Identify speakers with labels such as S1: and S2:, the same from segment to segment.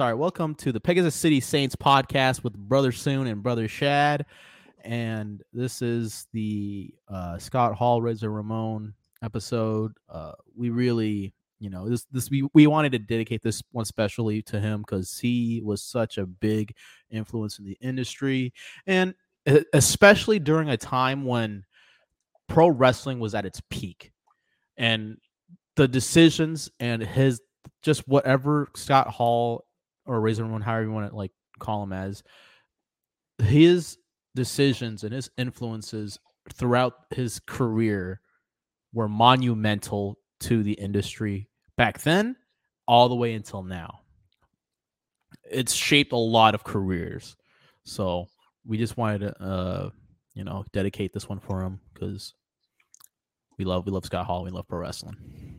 S1: sorry, welcome to the Pegasus City Saints podcast with Brother Soon and Brother Shad. And this is the uh, Scott Hall, Razor Ramon episode. Uh, we really, you know, this this we, we wanted to dedicate this one specially to him because he was such a big influence in the industry, and especially during a time when pro wrestling was at its peak, and the decisions and his just whatever Scott Hall or Razor Ramon, however you want to like call him as, his decisions and his influences throughout his career were monumental to the industry back then all the way until now. It's shaped a lot of careers. So we just wanted to uh you know dedicate this one for him because we love we love Scott Hall, we love pro wrestling.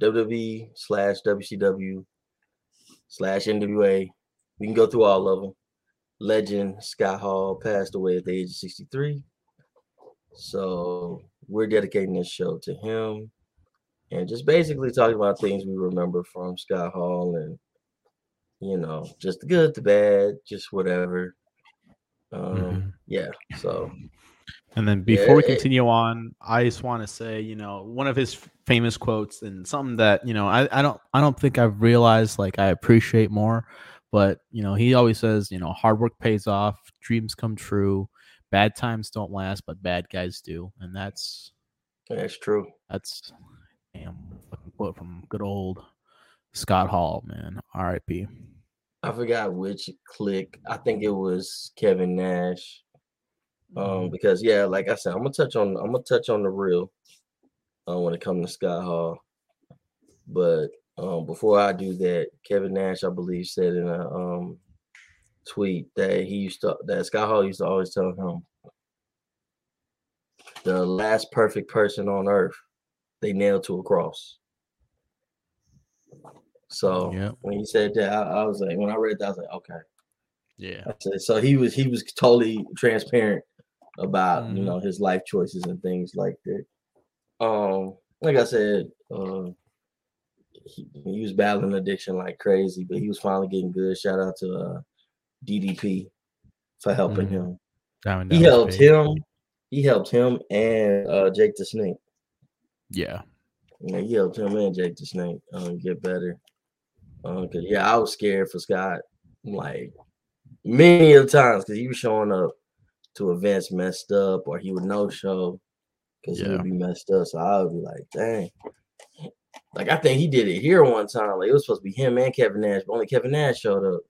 S2: WWE slash WCW slash NWA. We can go through all of them. Legend Scott Hall passed away at the age of 63. So we're dedicating this show to him and just basically talking about things we remember from Scott Hall and you know, just the good, the bad, just whatever. Um, mm-hmm. yeah. So
S1: and then before we continue on, I just want to say, you know, one of his famous quotes and something that, you know, I, I don't I don't think I've realized like I appreciate more. But, you know, he always says, you know, hard work pays off, dreams come true, bad times don't last, but bad guys do. And that's
S2: that's true.
S1: That's damn fucking quote from good old Scott Hall, man. R.I.P.
S2: I forgot which click. I think it was Kevin Nash um, mm-hmm. because yeah, like I said, I'm gonna touch on I'm gonna touch on the real uh, when it comes to Scott Hall. But um, before I do that, Kevin Nash, I believe, said in a um, tweet that he used to that Scott Hall used to always tell him the last perfect person on earth they nailed to a cross. So yeah. when he said that, I, I, was like, when I read that, I was like, okay.
S1: Yeah.
S2: Said, so he was he was totally transparent about mm-hmm. you know his life choices and things like that. Um, like I said, uh, he, he, was battling addiction like crazy, but he was finally getting good. Shout out to uh, DDP for helping mm-hmm. him. Down, he helped him. He helped him and uh, Jake the Snake.
S1: Yeah.
S2: Yeah, he helped him and Jake the Snake um, get better. Um, cause yeah, I was scared for Scott like many of times because he was showing up to events messed up or he would no show because yeah. he would be messed up. So I would be like, dang. Like I think he did it here one time. Like it was supposed to be him and Kevin Nash, but only Kevin Nash showed up.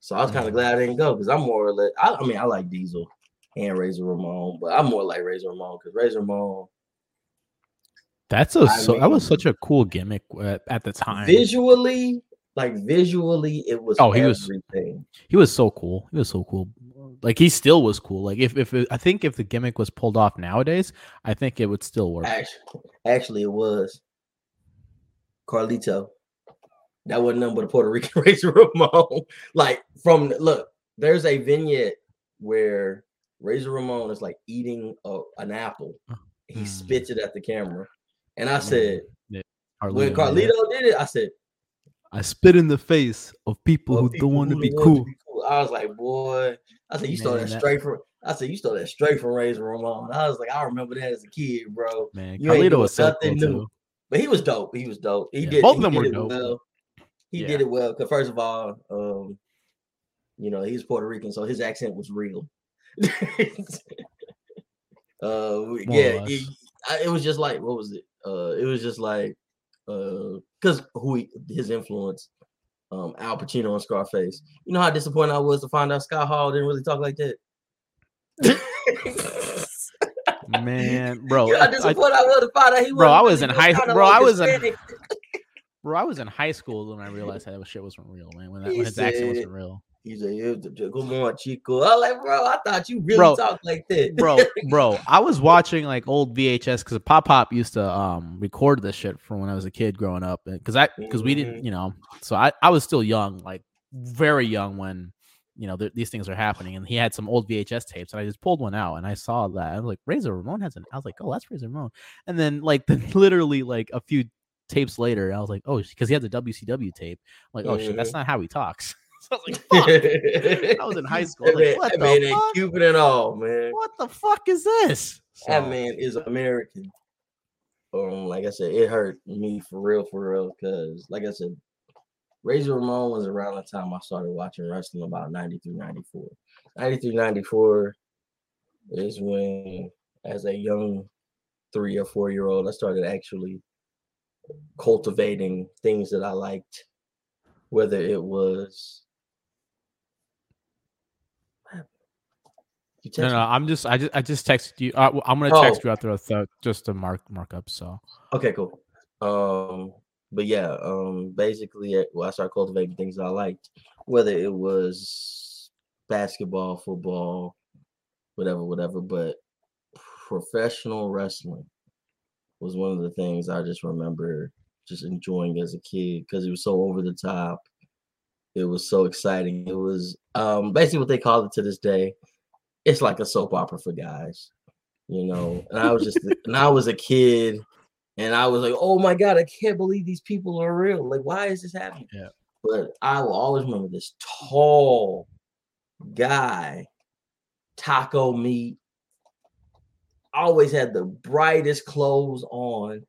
S2: So I was kind of mm. glad I didn't go because I'm more or less. I, I, mean, I like Diesel and Razor Ramon, but I'm more like Razor Ramon because Razor Ramon.
S1: That's a so mean, that was such a cool gimmick at, at the time.
S2: Visually, like visually, it was.
S1: Oh, he everything. was. He was so cool. He was so cool. Like he still was cool. Like if if it, I think if the gimmick was pulled off nowadays, I think it would still work.
S2: Actually, actually it was Carlito. That wasn't nothing but a Puerto Rican Razor Ramon. like from look, there's a vignette where Razor Ramon is like eating a, an apple. He mm. spits it at the camera, and I said, yeah. Carlito, when Carlito yeah. did it, I said,
S1: I spit in the face of people who people don't want to be, cool.
S2: I was like, boy, I said you stole that straight from. I said you stole that straight from Razor Ramon. I was like, I remember that as a kid, bro.
S1: Man, you Carlito was something cool new. Too.
S2: But he was dope. He was dope. He yeah, did both of them were dope. Well. He yeah. did it well. Cause first of all, um, you know, he's Puerto Rican, so his accent was real. uh, yeah, it, it was just like what was it? Uh, it was just like uh, because who he, his influence, um, Al Pacino and Scarface. You know how disappointed I was to find out Scott Hall didn't really talk like that.
S1: Man, bro,
S2: you know how disappointed I, I was to find out he.
S1: Bro, I was in high school. Bro, I was in. Bro, I was in high school when I realized that shit wasn't real, man. When, that, when his said, accent wasn't real.
S2: He's like, "Come on, Chico." I like, bro. I thought you really bro, talked like that,
S1: bro. Bro, I was watching like old VHS because Pop Pop used to um record this shit from when I was a kid growing up, because I because we didn't, mm-hmm. you know, so I I was still young, like very young when you know th- these things are happening, and he had some old VHS tapes, and I just pulled one out, and I saw that I was like, Razor Ramon has an. I was like, oh, that's Razor Ramon, and then like the, literally like a few tapes later. I was like, oh, because he had the WCW tape. I'm like, oh shit, that's
S2: Mhm.
S1: not how he talks. So I was like, fuck. I was in high school. Like, what
S2: that
S1: the
S2: man ain't
S1: fuck?
S2: Cuban at all, man.
S1: What the fuck is this?
S2: That man is American. Um, like I said, it hurt me for real, for real. Cause like I said, Razor Ramon was around the time I started watching wrestling about 93, 94. 93, 94 is when, as a young three or four year old, I started actually cultivating things that I liked, whether it was. You
S1: No,
S2: text
S1: no? I'm just, I just, I just texted you. Uh, I'm gonna text
S2: Oh.
S1: you after the th- just to mark mark up. So
S2: Okay, cool. Um, but yeah, um, basically, uh, well, I started cultivating things I liked, whether it was basketball, football, whatever, whatever. But professional wrestling was one of the things I just remember just enjoying as a kid because it was so over the top. It was so exciting. It was um basically what they call it to this day. It's like a soap opera for guys, you know. And I was just and I was a kid and I was like, oh my god, I can't believe these people are real. Like, why is this happening?
S1: Yeah.
S2: But I will always remember this tall guy, taco meat, always had the brightest clothes on,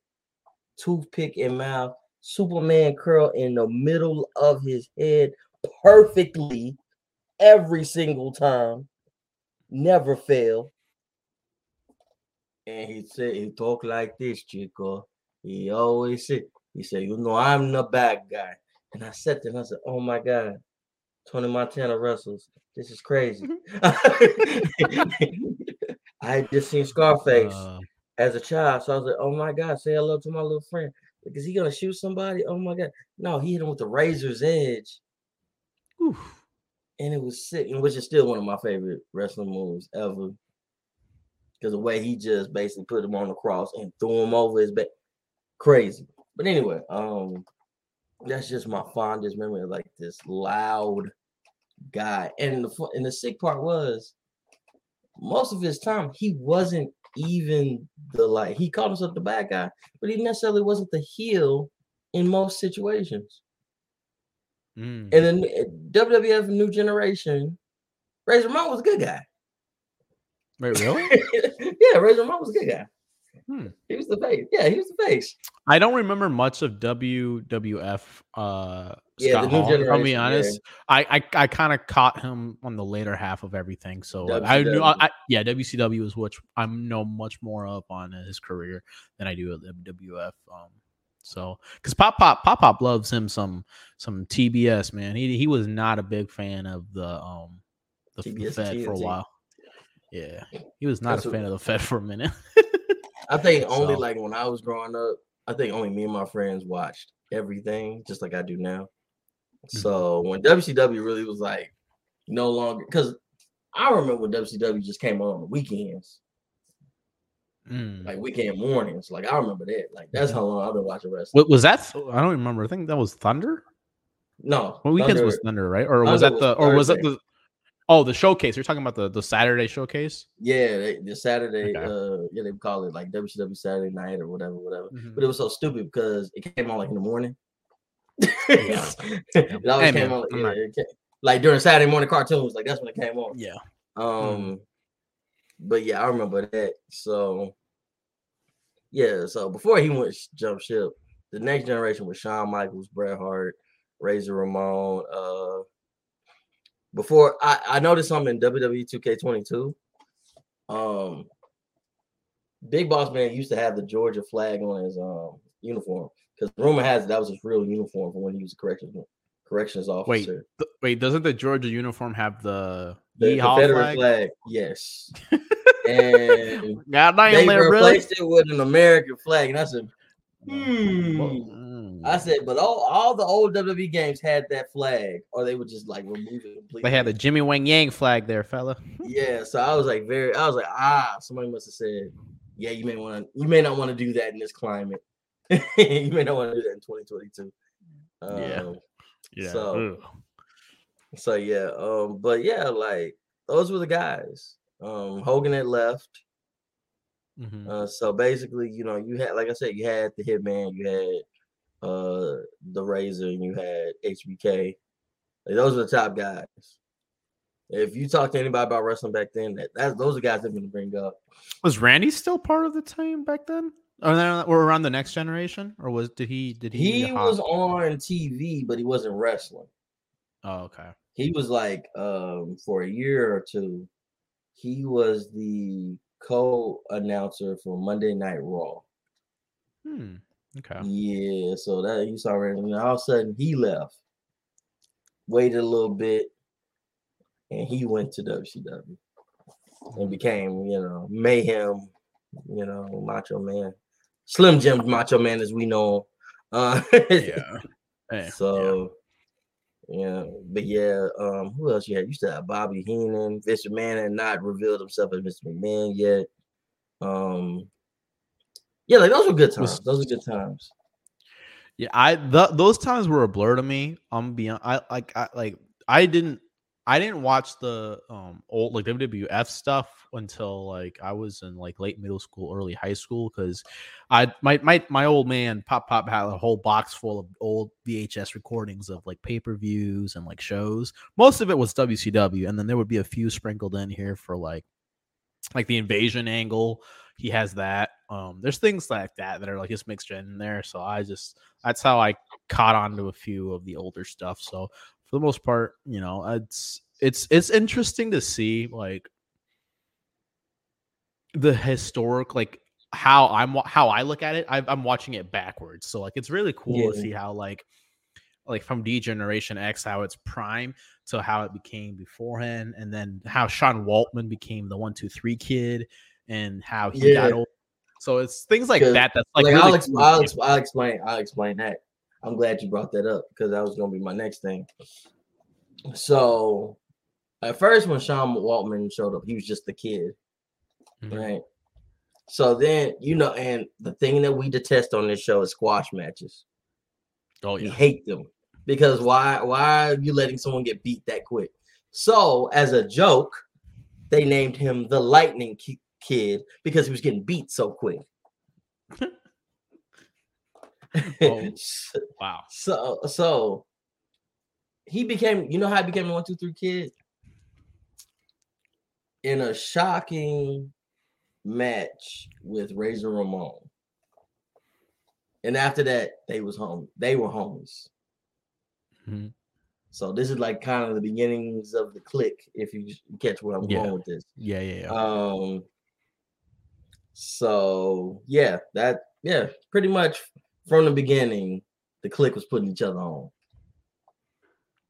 S2: toothpick in mouth, Superman curl in the middle of his head perfectly every single time, never fail. And he said he talked like this, Chico. He always said, he said, you know, I'm the bad guy. And I said to him, I said, Oh my God, Tony Montana wrestles. This is crazy. I had just seen Scarface
S1: uh,
S2: as a child. So I was like, oh my God, say hello to my little friend. Like, is he gonna shoot somebody? Oh my God. No, he hit him with the razor's edge.
S1: oof.
S2: And it was sick, and which is still one of my favorite wrestling moves ever. Because the way he just basically put him on the cross and threw him over his back. Crazy. But anyway, um, that's just my fondest memory of like this loud guy. And the and the sick part was most of his time he wasn't even the like he called himself the bad guy, but he necessarily wasn't the heel in most situations.
S1: Mm.
S2: And then uh, WWF New Generation, Razor Ramon was a good guy.
S1: Wait, really?
S2: yeah, Razor Ramon was a good guy.
S1: Hmm.
S2: He was the face. Yeah, he was the face.
S1: I don't remember much of WWF. Uh,
S2: Yeah,
S1: Scott
S2: the new
S1: Hall, if I'll
S2: generation,
S1: be
S2: yeah.
S1: honest. I I, I kind of caught him on the later half of everything. So uh, I knew,
S2: WCW.
S1: I, yeah, WCW is which I know much more up on his career than I do at WWF. Um, so because Pop Pop Pop Pop loves him some some TBS man. He he was not a big fan of the um the, the
S2: TBS and
S1: Fed for a while. Yeah, he was not
S2: That's
S1: a
S2: what-
S1: fan of the Fed for a minute.
S2: I think only
S1: So-
S2: like when I was growing up, I think only me and my friends watched everything just like I do now.
S1: Mm-hmm.
S2: So when WCW really was like no longer because I remember when WCW just came on on the weekends,
S1: Mm.
S2: like weekend mornings. Like I remember that. Like that's how long I've been watching wrestling.
S1: What was that? I don't remember. I think that was Thunder.
S2: No,
S1: Well, weekends
S2: Thunder-
S1: was Thunder, right? Or was
S2: Thunder
S1: that the?
S2: was
S1: or was that the? Oh, the showcase. You're talking about the the Saturday showcase.
S2: yeah, they, the Saturday,
S1: Okay.
S2: uh, yeah, they would call it like WCW Saturday night or whatever, whatever.
S1: Mhm.
S2: But it was so stupid because it came on like in the morning.
S1: Yeah.
S2: it always
S1: Hey,
S2: came
S1: man,
S2: on like, yeah,
S1: not-
S2: it ca- like during Saturday morning cartoons, like that's when it came on.
S1: Yeah.
S2: Um, but yeah, I remember that. So yeah, so before he went jump ship, the next generation was Shawn Michaels, Bret Hart, Razor Ramon. Uh, before I, I noticed something in WWE 2K22. Um, Big Boss Man used to have the Georgia flag on his um uniform because rumor has it that was his real uniform for when he was a corrections corrections officer.
S1: Th- Wait, doesn't the Georgia uniform have the,
S2: the Confederate
S1: flag?
S2: flag? yes. and
S1: God
S2: they
S1: damn, there, brother.
S2: replaced it with an American flag, and I said, hmm.
S1: Mm.
S2: I said, but all, all the old WWE games had that flag, or they would just like remove it completely.
S1: They had the Jimmy Wang Yang flag there, fella.
S2: yeah. So I was like, very, I was like, ah, somebody must have said, yeah, you may want to, you may not want to do that in this climate. you may not want to do that in 2022.
S1: Yeah.
S2: Um,
S1: Yeah.
S2: So-
S1: Ugh.
S2: So yeah, um, but yeah, like those were the guys. Um, Hogan had left.
S1: Mhm.
S2: Uh, so basically, you know, you had, like I said, you had the Hitman, you had uh, the Razor, and you had HBK. Like, those are the top guys. If you talk to anybody about wrestling back then, that that's, those are guys I'm going to bring up.
S1: Was Randy still part of the team back then? Or, or around the next generation? Or was did he did he
S2: He was on TV, but he wasn't wrestling.
S1: Oh, okay.
S2: He was like um for a year or two, he was the co-announcer for Monday Night Raw.
S1: Hmm. Okay.
S2: Yeah, so that you saw and all of a sudden he left, waited a little bit, and he went to WCW and became, you know, Mayhem, you know, Macho Man, Slim Jim Macho Man as we know. him. Uh,
S1: Yeah. Hey,
S2: so yeah, but yeah, um, who else you had? You still have Bobby Heenan. Vince McMahon had not revealed himself as Mr. McMahon yet. Um, yeah, like those were good times. Those were good times.
S1: Yeah, I th- those times were a blur to me. I'm beyond. I like I like I didn't I didn't watch the um old like WWF stuff until like I was in like late middle school, early high school because I my my my old man Pop Pop had a whole box full of old VHS recordings of like pay per views and like shows. Most of it was WCW, and then there would be a few sprinkled in here for like like the invasion angle. He has that. Um, there's things like that that are like just mixed in there. So I just that's how I caught on to a few of the older stuff. So for the most part, you know, uh, it's it's it's interesting to see like the historic like how I'm how I look at it. I, I'm watching it backwards, so like it's really cool to see how like like from D Generation X how it's prime to how it became beforehand, and then how Sean Waltman became the one two three kid, and how he got old. So it's things like that. That's like,
S2: Like,
S1: really
S2: I'll, ex-
S1: cool
S2: I'll explain. I'll explain that. I'm glad you brought that up because that was gonna be my next thing. So, at first, when Sean Waltman showed up, he was just the kid,
S1: Mhm.
S2: right? So then, you know, and the thing that we detest on this show is squash matches.
S1: Oh yeah.
S2: We hate them because why? Why are you letting someone get beat that quick? So, as a joke, they named him the Lightning Kid because he was getting beat so quick.
S1: Oh. Wow.
S2: So so he became, you know how he became the one, two, three kid? In a shocking match with Razor Ramon. And after that, they was home. They were homies.
S1: Mhm.
S2: So this is like kind of the beginnings of the click, if you catch where I'm
S1: Yeah.
S2: going with this.
S1: Yeah, yeah, yeah.
S2: Um. So yeah, that yeah, pretty much from the beginning, the click was putting each other on.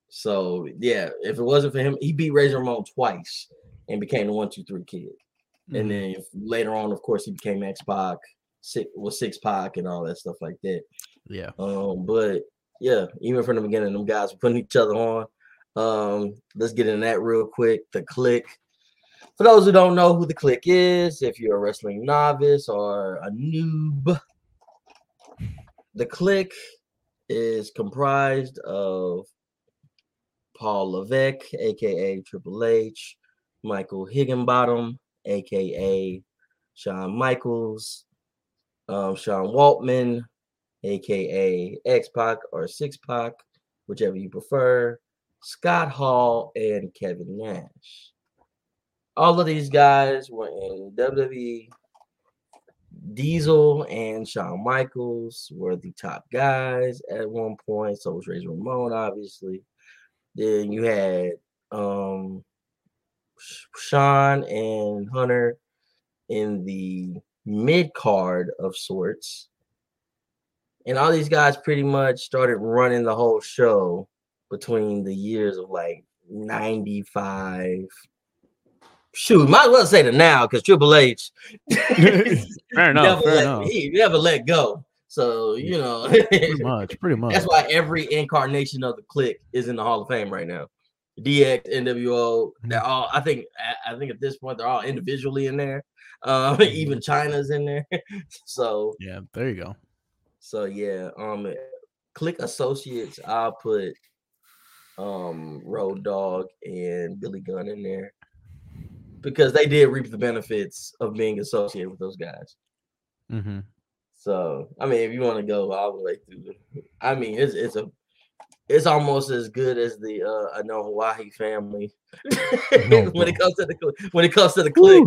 S2: So yeah, if it wasn't for him, he beat Razor Ramon twice and became the one, two, three kid. And
S1: Mhm.
S2: then later on, of course, he became X Pac, six was Six Pac and all that stuff like that.
S1: yeah.
S2: Um, but yeah, even from the beginning, them guys were putting each other on. Um, let's get in that real quick. The click. For those who don't know who the click is, if you're a wrestling novice or a noob, the click is comprised of Paul Levesque, aka Triple H, Michael Hickenbottom, aka Shawn Michaels, um, Sean Waltman, aka X Pac or Six Pac, whichever you prefer, Scott Hall, and Kevin Nash. All of these guys were in WWE. Diesel and Shawn Michaels were the top guys at one point. So was Razor Ramon, obviously. Then you had um Sean and Hunter in the mid card of sorts. And all these guys pretty much started running the whole show between the years of like 95. Shoot, might as well say the now because Triple H
S1: fair enough.
S2: never,
S1: Fair
S2: let,
S1: enough.
S2: he never let go. So, you know,
S1: Pretty much. Pretty much.
S2: that's why every incarnation of the click is in the Hall of Fame right now. DX, NWO, they're all. I think. I- I think at this point they're all individually in there. Um, even Chyna's in there. so,
S1: Yeah. There you go.
S2: so yeah. Um, Click Associates. I'll put um Road Dog and Billy Gunn in there because they did reap the benefits of being associated with those guys.
S1: Mm-hmm.
S2: So I mean, if you want to go all the way through, I mean, it's it's a it's almost as good as the uh, Anoa'i family
S1: No,
S2: when it comes to the when it comes to the click.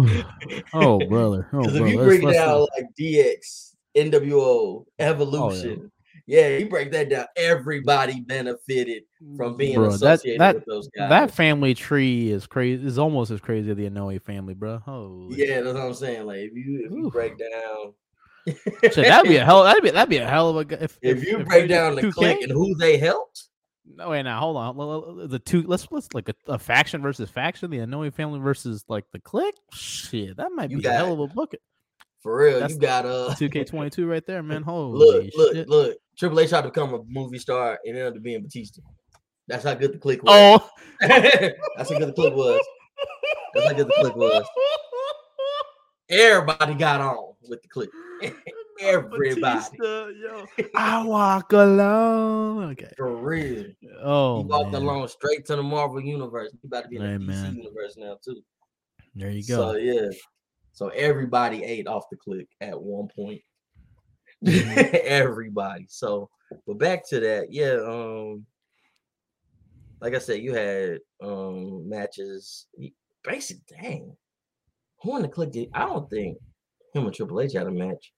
S1: Oh, brother. Oh,
S2: Because
S1: brother.
S2: if you break down like DX, NWO, Evolution, yeah. you break that down. Everybody benefited from being
S1: Bro, that-
S2: associated
S1: that-
S2: with those guys.
S1: that family tree is crazy. Is almost as crazy as the Anoa'i family, bro. Holy
S2: yeah, that's what I'm saying. Like if you if you
S1: Oof.
S2: break down,
S1: shit, that'd be a hell. That'd be that'd be a hell of a. If,
S2: if you break down the
S1: 2K
S2: click and who they helped,
S1: No, wait, now hold on. The two, let's let's like a, a faction versus faction, the Anoa'i family versus like the clique. Shit, that might
S2: You
S1: be a hell of a bucket.
S2: For real,
S1: That's
S2: you got uh
S1: Two K twenty two right there, man. Holy
S2: look, look,
S1: shit.
S2: look. Triple H tried to become a movie star and ended up being Batista. That's how good the click was.
S1: Oh,
S2: That's how good the click was. That's how good the click was. Everybody got on with the click. Everybody.
S1: Batista, yo. I walk alone. Okay.
S2: For real.
S1: Oh,
S2: he walked
S1: man.
S2: along straight to the Marvel universe. He about to be in the
S1: Hey,
S2: DC
S1: man.
S2: universe now too.
S1: There you go.
S2: So yeah. So everybody ate off the click at one point.
S1: Mhm.
S2: everybody. So but back to that, yeah. Um like I said, you had um matches. Basically, dang. Who in the click did I don't think him and Triple H had a match.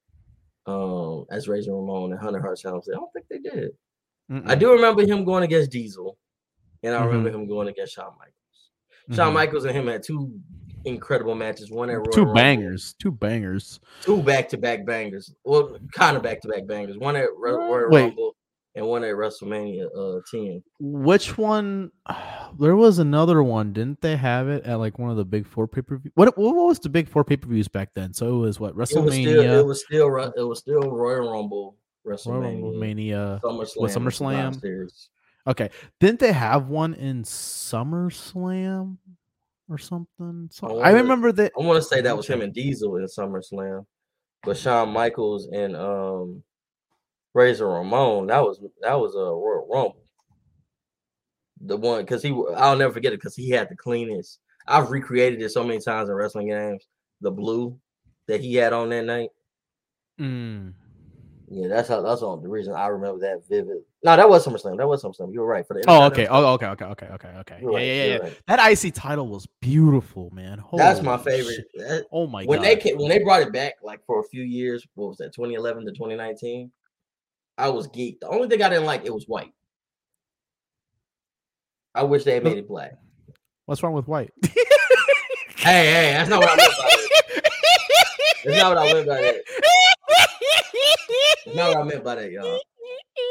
S2: Um, as Razor Ramon and Hunter Hearst Helmsley. I don't think they did. I
S1: Mm-mm.
S2: do remember him going against Diesel, and I
S1: Mhm.
S2: remember him going against Shawn Michaels. Shawn
S1: Mhm.
S2: Michaels and him had two incredible matches. One at Royal
S1: two
S2: Rumble,
S1: bangers, two bangers.
S2: two back to back bangers. Well, kind of back to back bangers. One at Ro- Royal
S1: Wait.
S2: Rumble and one at WrestleMania uh 10.
S1: Which one? There was another one, didn't they have it at like one of the big four pay per view? What what was the big four pay per views back then? So it was what
S2: It was still
S1: WrestleMania,
S2: it was still Ru- it was still Royal Rumble, WrestleMania,
S1: Rumble, Mania.
S2: SummerSlam,
S1: was
S2: and Survivor
S1: SummerSlam? Okay, didn't they have one in SummerSlam or something? So, I
S2: wanna-
S1: remember that.
S2: I want to say that was him and Diesel in SummerSlam, but Shawn Michaels and um Razor Ramon that was that was a Royal Rumble. The one because he I'll never forget it because he had the cleanest. I've recreated it so many times in wrestling games. The blue that he had on that night.
S1: Mm,
S2: Yeah, that's how that's all the reason I remember that vivid. No, that was SummerSlam. That was SummerSlam. You were right for the.
S1: Oh, okay. Oh, okay. Okay. Okay. Okay. Okay. Yeah,
S2: right,
S1: yeah, yeah. yeah.
S2: right.
S1: That IC title was beautiful, man.
S2: That's my favorite. That-
S1: Oh my
S2: when
S1: god.
S2: When they came, when they brought it back, like for a few years, what was that, 2011 to 2019? I was geeked. The only thing I didn't like it was white. I wish they had made it black.
S1: What's wrong with white?
S2: Hey, hey, that's not what I meant by that. That's not what I meant by that. That's not what I meant by that, y'all.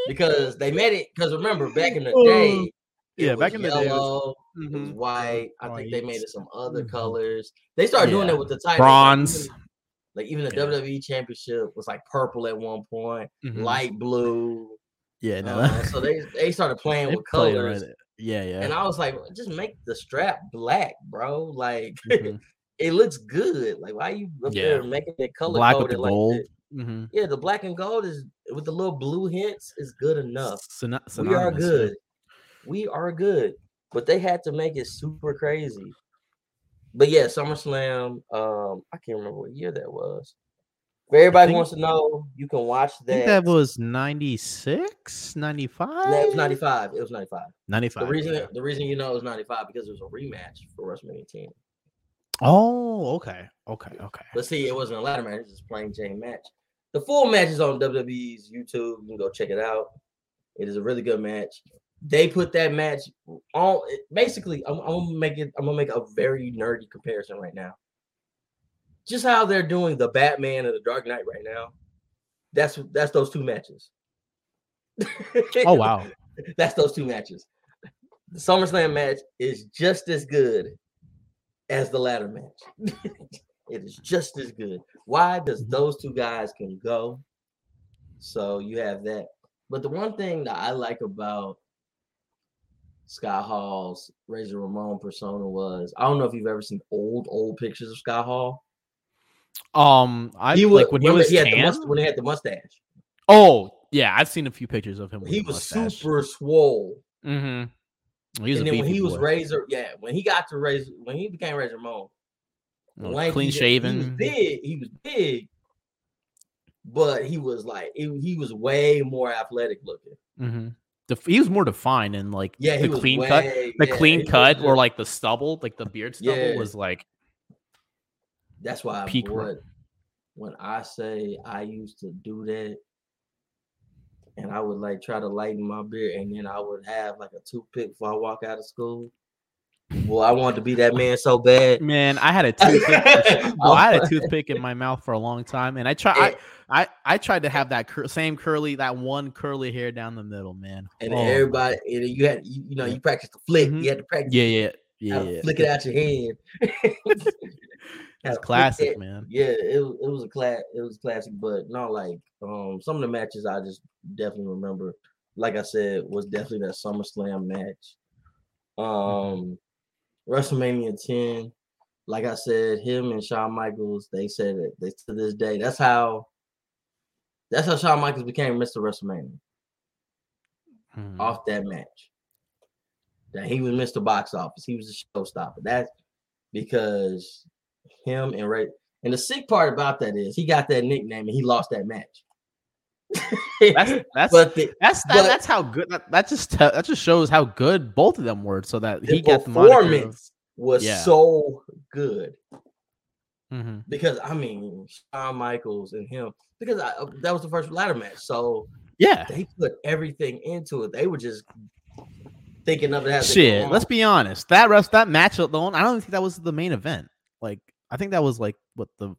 S2: Because they made it. Because remember, back in the day, it
S1: Yeah,
S2: was
S1: back in the day, it was-
S2: yellow, it was
S1: Mhm.
S2: white. I think they made it some other
S1: Mhm.
S2: colors. They started doing
S1: Yeah.
S2: it with the title.
S1: Bronze.
S2: Like even the
S1: Yeah.
S2: WWE Championship was like purple at one point,
S1: Mhm.
S2: light blue.
S1: Yeah, no.
S2: Uh, so they they started playing
S1: they
S2: with
S1: played
S2: colors,
S1: right- Yeah, yeah.
S2: and I was like, just make the strap black, bro. Like
S1: Mhm.
S2: it looks good. Like why you up
S1: Yeah.
S2: there making it color
S1: Black with the
S2: like
S1: gold.
S2: that?
S1: Mhm.
S2: Yeah, the black and gold is with the little blue hints is good enough.
S1: Syno-
S2: We are good. We are good. But they had to make it super crazy. But yeah, SummerSlam. Um, I can't remember what year that was. If everybody
S1: think-
S2: wants to know, you can watch that.
S1: think that was 96, 95?
S2: No, it was 95. It was 95.
S1: 95.
S2: The reason
S1: yeah.
S2: the reason you know it was 95 because it was a rematch for WrestleMania 10.
S1: Oh, okay. Okay. Okay.
S2: But see, it wasn't a ladder match, it was just plain Jane match. The full match is on WWE's YouTube. You can go check it out. It is a really good match. They put that match on basically. I'm, I'm gonna make it. I'm gonna make a very nerdy comparison right now. Just how they're doing the Batman and the Dark Knight right now. That's that's those two matches.
S1: Oh, wow.
S2: That's those two matches. The SummerSlam match is just as good as the ladder match. it is just as good. Why? Because
S1: Mhm.
S2: those two guys can go. So you have that. But the one thing that I like about Scott Hall's Razor Ramon persona was I don't know if you've ever seen old, old pictures of Scott Hall.
S1: Um, I
S2: He
S1: like when he was
S2: he had the must- when he had the mustache.
S1: Oh, yeah, I've seen a few pictures of him. With
S2: He was
S1: mustache.
S2: super swole.
S1: Mm-hmm. He was
S2: and
S1: a
S2: then when he was. Razor, yeah, when he got to Razor, when he became Razor Ramon,
S1: Clean
S2: He was
S1: shaven.
S2: big. He was big. but he was like he, he was way more athletic looking.
S1: Mm-hmm. Def- he was more defined and like
S2: Yeah,
S1: the clean
S2: way,
S1: cut, the
S2: yeah,
S1: clean cut or like the stubble, like the beard stubble
S2: Yeah.
S1: was like
S2: that's why
S1: peak
S2: boy, when I say I used to do that, and I would like try to lighten my beard, and then I would have like a toothpick before I walk out of school. Well, I wanted to be that man so bad.
S1: man. I had a toothpick. well, I had a toothpick in my mouth for a long time, and I try. I, I I tried to have that cur- same curly, that one curly hair down the middle, man.
S2: and
S1: Oh,
S2: everybody, and you had you, you know you practiced the flick.
S1: Mhm.
S2: You had to practice.
S1: yeah, yeah, yeah, yeah.
S2: flick it out your head. How
S1: It's classic, man.
S2: Yeah, it was it was a class. It was classic, but not like um some of the matches I just definitely remember. Like I said, was definitely that SummerSlam match. Um, WrestleMania 10. Like I said, him and Shawn Michaels, they said it. They to this day, that's how. That's how Shawn Michaels became Mr. WrestleMania
S1: Mhm.
S2: off that match. That he was Mr. Box Office. He was a showstopper. That's because him and Ray. And the sick part about that is he got that nickname and he lost that match.
S1: That's that's
S2: but the,
S1: that's that, that's how good that, that just te- that just shows how good both of them were. So that he got the
S2: performance was
S1: Yeah.
S2: so good
S1: Mhm.
S2: because I mean Shawn Michaels and him because I, uh, that was the first ladder match. So
S1: Yeah,
S2: they put everything into it. They were just thinking of it as
S1: shit. Let's be honest. That rest that match alone, I don't think that was the main event. Like I think that was like what the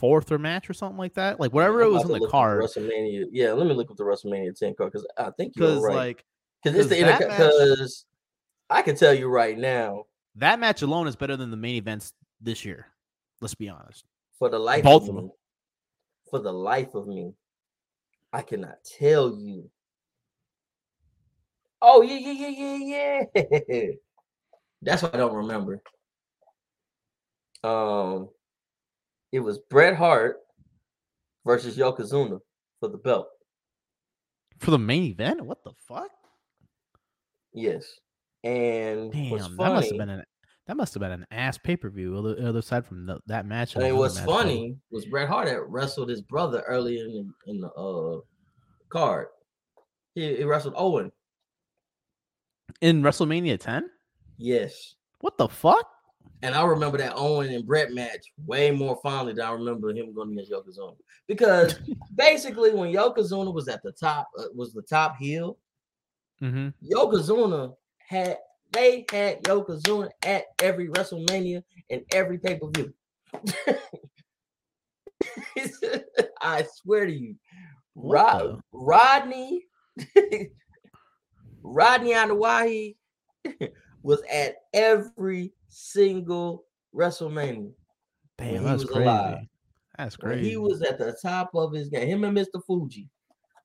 S1: fourth or match or something like that. Like whatever it was in the card.
S2: WrestleMania. Yeah, let me look up the WrestleMania 10 card because I think you're right.
S1: like
S2: Because it's the
S1: 'cause that
S2: inter- because I can tell you right now,
S1: that match alone is better than the main events this year. Let's be honest.
S2: for the life
S1: Both
S2: of
S1: of
S2: me,
S1: them.
S2: for the life of me, I cannot tell you. Oh yeah, yeah, yeah, yeah, yeah. That's why I don't remember. Um, it was Bret Hart versus Yokozuna for the belt.
S1: For the main event? What the fuck?
S2: Yes, and
S1: Damn, that must have been an that must have been an ass pay per view. Other, other side from the, that match.
S2: And
S1: match, probably.
S2: funny was Bret Hart had wrestled his brother earlier in the, in the uh card. He, he wrestled Owen.
S1: in WrestleMania 10.
S2: Yes.
S1: What the fuck?
S2: And I remember that Owen and Bret match way more fondly than I remember him going against Yokozuna. Because basically, when Yokozuna was at the top, uh, was the top heel,
S1: Mm-hmm.
S2: Yokozuna had they had Yokozuna at every WrestleMania and every pay per view. I swear to you, Rod, Rodney, Rodney Anoa'i was at every single WrestleMania.
S1: Damn, that's crazy.
S2: alive.
S1: That's
S2: When he was at the top of his game. Him and Mr. Fuji.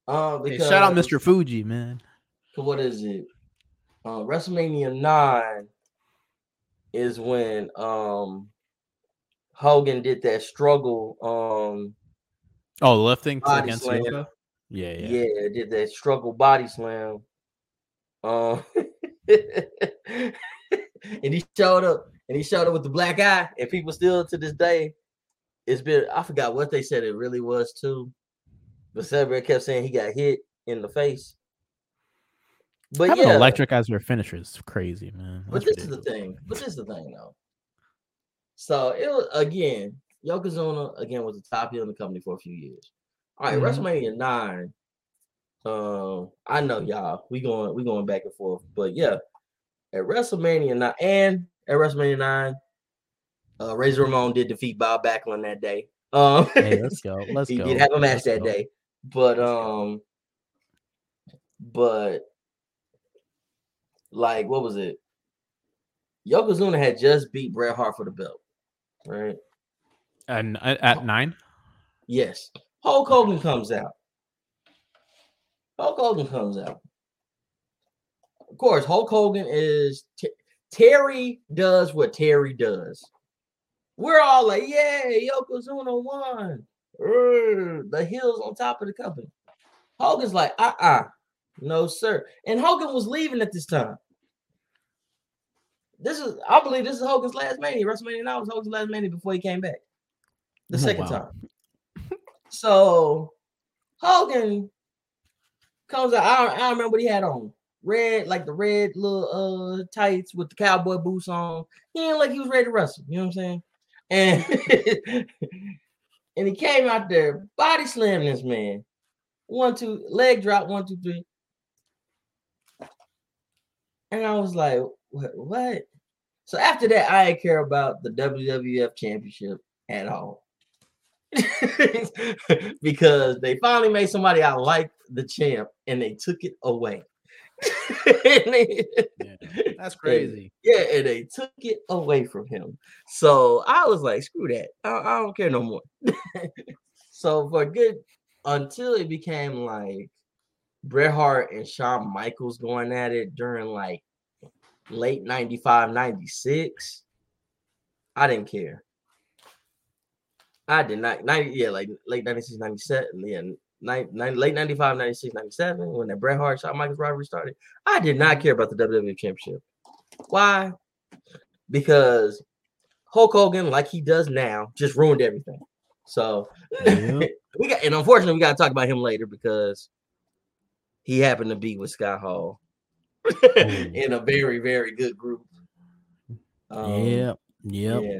S2: Um,
S1: Hey, shout out Mr. Fuji, man.
S2: what is it? Uh, WrestleMania nine is when um Hogan did that struggle. Um,
S1: Oh, the lifting against
S2: slam.
S1: Yeah, yeah.
S2: yeah. did that struggle body slam. Um, and he showed up, and he showed up with the black eye, and people still to this day, it's been I forgot what they said it really was too, but Celebrate kept saying he got hit in the face. But
S1: Having
S2: yeah,
S1: electric as your finisher is crazy, man.
S2: But
S1: That's
S2: this is the thing. But this is the thing, though. So it was again, Yokozuna again was the top heel in the company for a few years. All right,
S1: Mhm.
S2: WrestleMania nine. Um, I know y'all. We going we going back and forth, but yeah, at WrestleMania nine and at WrestleMania nine, uh, Razor Ramon did defeat Bob Backlund that day. Um,
S1: Hey, let's go. Let's
S2: he
S1: go.
S2: did have a match
S1: Let's
S2: that
S1: go.
S2: day, but um, but like what was it? Yokozuna had just beat Bret Hart for the belt, right?
S1: And at, at nine?
S2: Yes. Hulk Hogan comes out. Hulk Hogan comes out. Of course, Hulk Hogan is T- Terry does what Terry does. We're all like, yeah, Yokozuna won. Urgh, the hills on top of the company. Hogan's like, uh-uh, no, sir. And Hogan was leaving at this time. This is, I believe this is Hogan's last mania. WrestleMania 9 was Hogan's last mania before he came back. The
S1: Oh,
S2: second
S1: wow.
S2: time. So Hogan comes out. I don't, I don't remember what he had on. Red, like the red little uh tights with the cowboy boots on. He ain't like he was ready to wrestle. You know what I'm saying? And and he came out there, body slamming this man. One, two, leg drop, one, two, three. And I was like, what? what? So after that, I didn't care about the WWF championship at all. because they finally made somebody I liked the champ and they took it away.
S1: They, yeah, that's crazy.
S2: And, yeah, and they took it away from him. So I was like, screw that. I, I don't care no more. so for good until it became like Bret Hart and Shawn Michaels going at it during like late 95, 96, I didn't care. I did not, 90, yeah, like late 96, 97, yeah, 90, 90, late 95, 96, 97, when that Bret Hart Shawn Michaels rivalry started. I did not care about the WWE Championship. Why? Because Hulk Hogan, like he does now, just ruined everything. So yeah. we got, and unfortunately, we got to talk about him later because he happened to be with Scott Hall in a very, very good group.
S1: Um, yep. Yep. Yeah.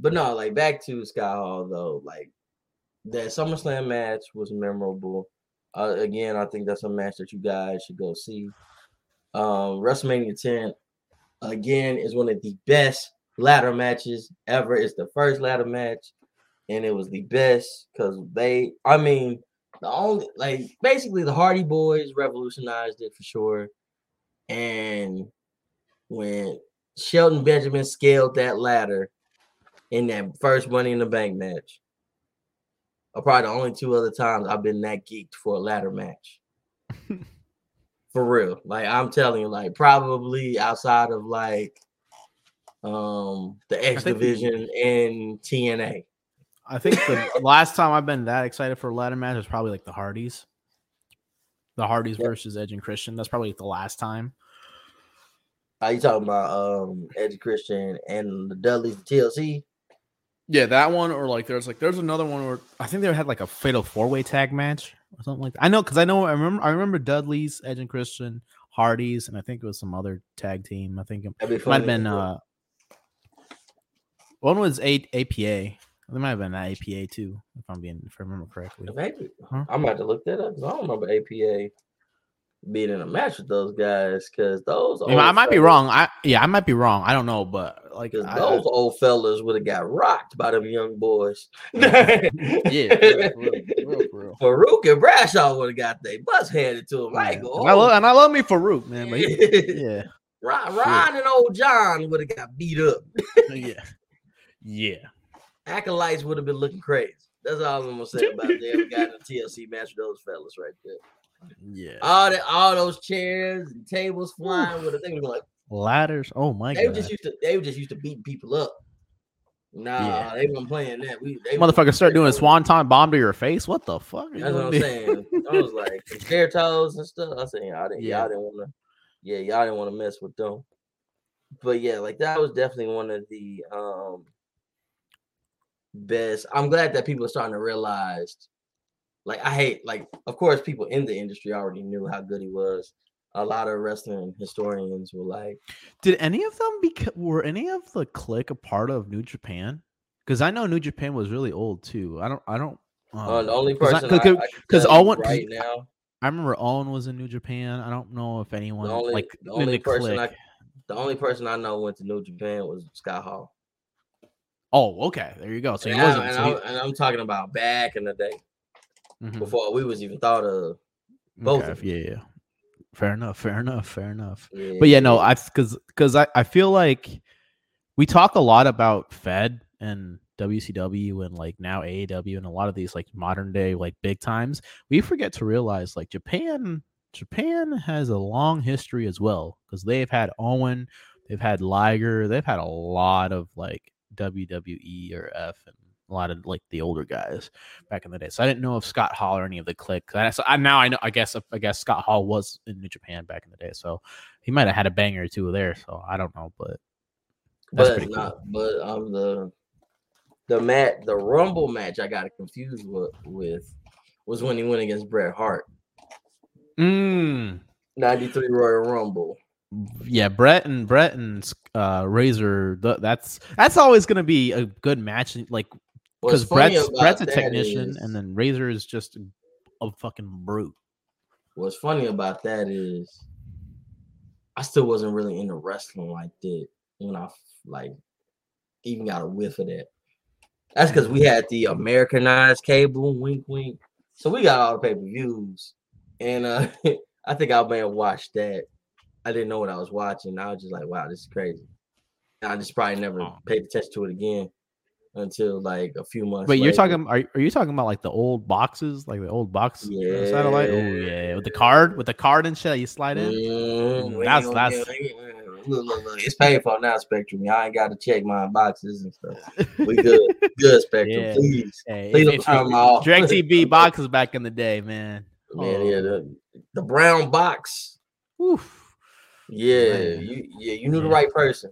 S2: But no, like back to Scott Hall though, like that SummerSlam match was memorable. Uh, again, I think that's a match that you guys should go see. Um, WrestleMania 10 again is one of the best ladder matches ever. It's the first ladder match, and it was the best because they, I mean, the only like basically the Hardy Boys revolutionized it for sure. And when Shelton Benjamin scaled that ladder in that first Money in the Bank match, are probably the only two other times I've been that geeked for a ladder match. for real. Like I'm telling you, like probably outside of like um the X division and TNA.
S1: I think the last time I've been that excited for a ladder match was probably like the Hardys. The Hardys versus Edge and Christian. That's probably the last time.
S2: Are you talking about um Edge Christian and the Dudleys TLC?
S1: Yeah, that one, or like there's like there's another one where I think they had like a fatal four way tag match or something like that. I know because I know I remember I remember Dudley's, Edge and Christian, Hardys, and I think it was some other tag team. I think it might have been uh one was eight APA. There might have been an APA too, if I'm being if I remember correctly.
S2: Maybe huh? I'm about to look that up because I don't remember APA being in a match with those guys because those.
S1: I, I might fellas, be wrong. I yeah, I might be wrong. I don't know, but like
S2: I, those I, old fellas would have got rocked by them young boys.
S1: yeah, for real, for real,
S2: Faarooq and Bradshaw would have got their butts handed to them. Yeah.
S1: And, I love, and I love me Faarooq, man. But yeah,
S2: Ron, Ron and old John would have got beat up.
S1: yeah, yeah.
S2: Acolytes would have been looking crazy. That's all I'm gonna say about them. Got in a TLC match with those fellas right there.
S1: Yeah.
S2: All that, all those chairs and tables flying with the thing like
S1: ladders. Oh my
S2: they
S1: god.
S2: just used to they were just used to beating people up. Nah, yeah. they weren't playing that. We they
S1: motherfucker start doing swanton bomb to your face. What the fuck?
S2: That's what I'm saying. I was like stair toes and stuff. I said, y'all didn't, yeah. y'all didn't want to, yeah, y'all didn't want to mess with them. But yeah, like that was definitely one of the um best. I'm glad that people are starting to realize like I hate like of course people in the industry already knew how good he was. A lot of wrestling historians were like,
S1: "Did any of them be were any of the clique a part of New Japan?" Because I know New Japan was really old too. I don't. I don't.
S2: Um, uh, the only person
S1: because Owen right now. I remember Owen was in New Japan. I don't know if anyone
S2: the only,
S1: like
S2: the only the person clique. I, the only person I know went to New Japan was Scott Hall.
S1: Oh, okay. There you go. So
S2: he
S1: wasn't.
S2: And,
S1: so
S2: he, and I'm talking about back in the day mm-hmm. before we was even thought of both. Okay,
S1: of yeah, yeah. Fair enough. Fair enough. Fair enough. Yeah, but yeah, no, I because because I I feel like we talk a lot about Fed and WCW and like now AEW and a lot of these like modern day like big times. We forget to realize like Japan Japan has a long history as well because they've had Owen, they've had Liger, they've had a lot of like WWE or F and a lot of like the older guys back in the day. So I didn't know if Scott Hall or any of the clique. So I, now I know. I guess I guess Scott Hall was in New Japan back in the day, so he might have had a banger or two there. So I don't know, but
S2: but not. Cool. But um, the the mat the Rumble match I got confused with, with was when he went against Bret Hart.
S1: Mm.
S2: 93 Royal Rumble.
S1: Yeah, Bret and Bret and uh, Razor. th- That's that's always gonna be a good match. Like because
S2: Bret's
S1: Bret's a technician,
S2: is-
S1: and then Razor is just a fucking brute.
S2: What's funny about that is I still wasn't really into wrestling like that when I like even got a whiff of that. That's because we had the Americanized cable, wink wink. So we got all the pay-per-views. And uh I think I may have watched that. I didn't know what I was watching. I was just like, wow, this is crazy. And I just probably never
S1: Oh.
S2: paid attention to it again until like a few months.
S1: Wait, you're talking? Are, are you talking about like the old boxes, like the old box uh, satellite? Oh
S2: Yeah.
S1: yeah, with the card, with the card and shit. You slide in.
S2: Mm,
S1: That's- that's-
S2: Look, look, look. It's painful now, Spectrum. Y'all ain't got to check my boxes and stuff. We good, good, Spectrum.
S1: Yeah.
S2: Please,
S1: Hey,
S2: please don't turn
S1: you-
S2: my off.
S1: DirecTV boxes back in the day, man.
S2: Man, yeah,
S1: Oh.
S2: the, the brown box.
S1: Oof.
S2: Yeah,
S1: Man.
S2: you, yeah, you knew the right person.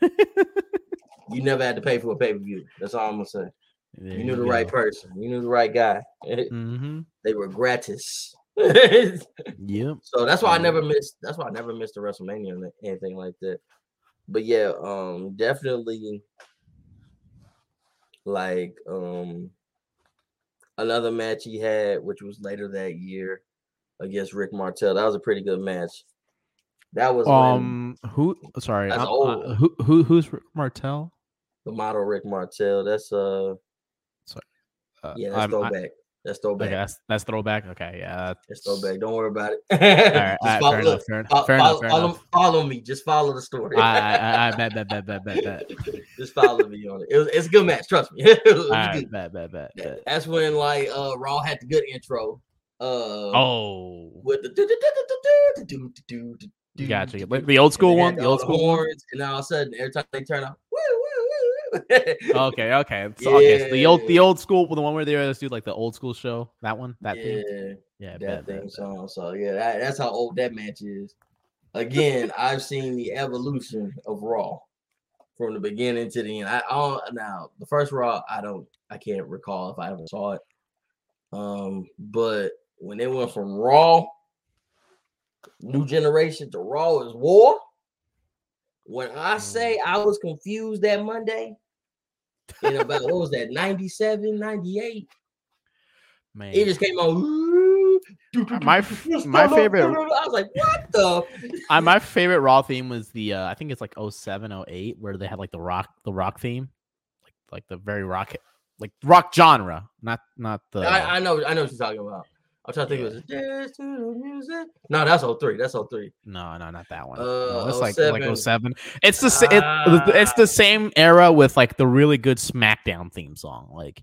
S2: you never had to pay for a pay per view. That's all I'm gonna say.
S1: There
S2: You knew the right person. You knew the right guy.
S1: Mm-hmm.
S2: they were gratis.
S1: Yep.
S2: So that's why I never missed. That's why I never missed a WrestleMania or anything like that. But yeah, um, definitely like um another match he had, which was later that year against Rick Martel. That was a pretty good match. That was when
S1: Um, who? Sorry, uh, who? Who? Who's Rick Martel?
S2: the model Rick Martel. That's uh sorry.
S1: Uh,
S2: yeah, that's
S1: I'm- I-
S2: throwback. That's throwback.
S1: okay, that's that's throwback. Okay, yeah.
S2: That's throwback. Don't worry about it.
S1: All right,
S2: Just
S1: all right,
S2: follow,
S1: fair enough. Fair, enough, fair
S2: follow,
S1: enough. Fair
S2: follow,
S1: enough.
S2: follow me. Just follow the story.
S1: I, I, I, I bet, bet, bet, bet, bet, bet.
S2: Just follow me on it. it was, it's a good match. Trust me. It was
S1: All right,
S2: good.
S1: bet, bet, bet, bet.
S2: That's when like uh Raw had the good intro. Uh
S1: Oh,
S2: with the do- do- do- do- do- do- do- do- do-
S1: gotcha.
S2: do-
S1: the old school one, the old school one.
S2: horns, and all of a sudden every time they turn out, woo, woo, woo.
S1: Okay, okay. So, okay, so the old, the old school, the one where they always do like the old school show. That one, that thing.
S2: yeah,
S1: Yeah,
S2: that thing song. So yeah, that, that's how old that match is. Again, I've seen the evolution of Raw from the beginning to the end. I, don't now the first Raw, I don't, I can't recall if I ever saw it. Um, but when they went from Raw, New Generation to Raw is War. When I say I was confused that Monday, in about what was that 97, 98?
S1: Man,
S2: It just came on.
S1: My my favorite-
S2: I was like, what the?
S1: I, my favorite Raw theme was the uh, I think it's like 07, 08, where they had like the rock, the rock theme, like like the very rock, like rock genre, not not the.
S2: I, I know, I know what you're talking about. I'm trying to think. It was Dance to the music. No, that's 03. That's 03.
S1: No, no, not that one.
S2: Uh,
S1: no, it's like
S2: 07.
S1: like 07. It's the sa- it, it's the same era with like the really good SmackDown theme song, like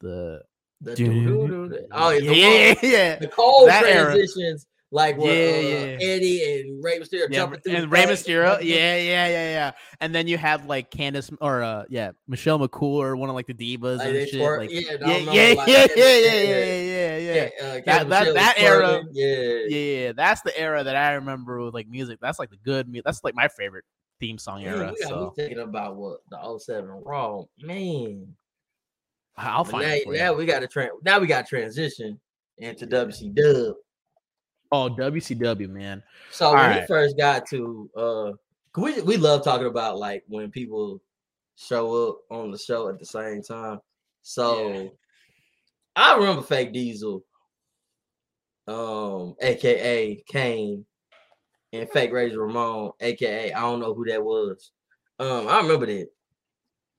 S1: the
S2: The
S1: Doo-
S2: oh,
S1: yeah,
S2: yeah, the,
S1: yeah, yeah.
S2: the cold
S1: That era
S2: like
S1: yeah,
S2: uh,
S1: yeah, yeah.
S2: Eddie and Rey Mysterio
S1: yeah,
S2: jumping through
S1: and Rey Mysterio, yeah, yeah, yeah, yeah. And then you have like Candice or uh, yeah, Michelle McCool or one of like the divas
S2: like,
S1: and shit.
S2: Twerk,
S1: like,
S2: yeah, no,
S1: yeah, yeah, uh,
S2: like,
S1: yeah,
S2: yeah,
S1: yeah,
S2: yeah,
S1: yeah, yeah, yeah.
S2: Uh,
S1: that that, that era,
S2: yeah,
S1: yeah, that's the era that I remember with like music. That's like the good music. That's like my favorite theme song era.
S2: We
S1: so.
S2: thinking about what the 07 Raw, man.
S1: I'll find.
S2: Now,
S1: it
S2: now we got to tra- now we got transition into yeah. WC Dub.
S1: Oh, WCW, man.
S2: So when
S1: All
S2: we first got to uh we we love talking about like when people show up on the show at the same time. So I remember Fake Diesel, um, aka Kane, and Fake Razor Ramon, aka I don't know who that was. Um, I remember that.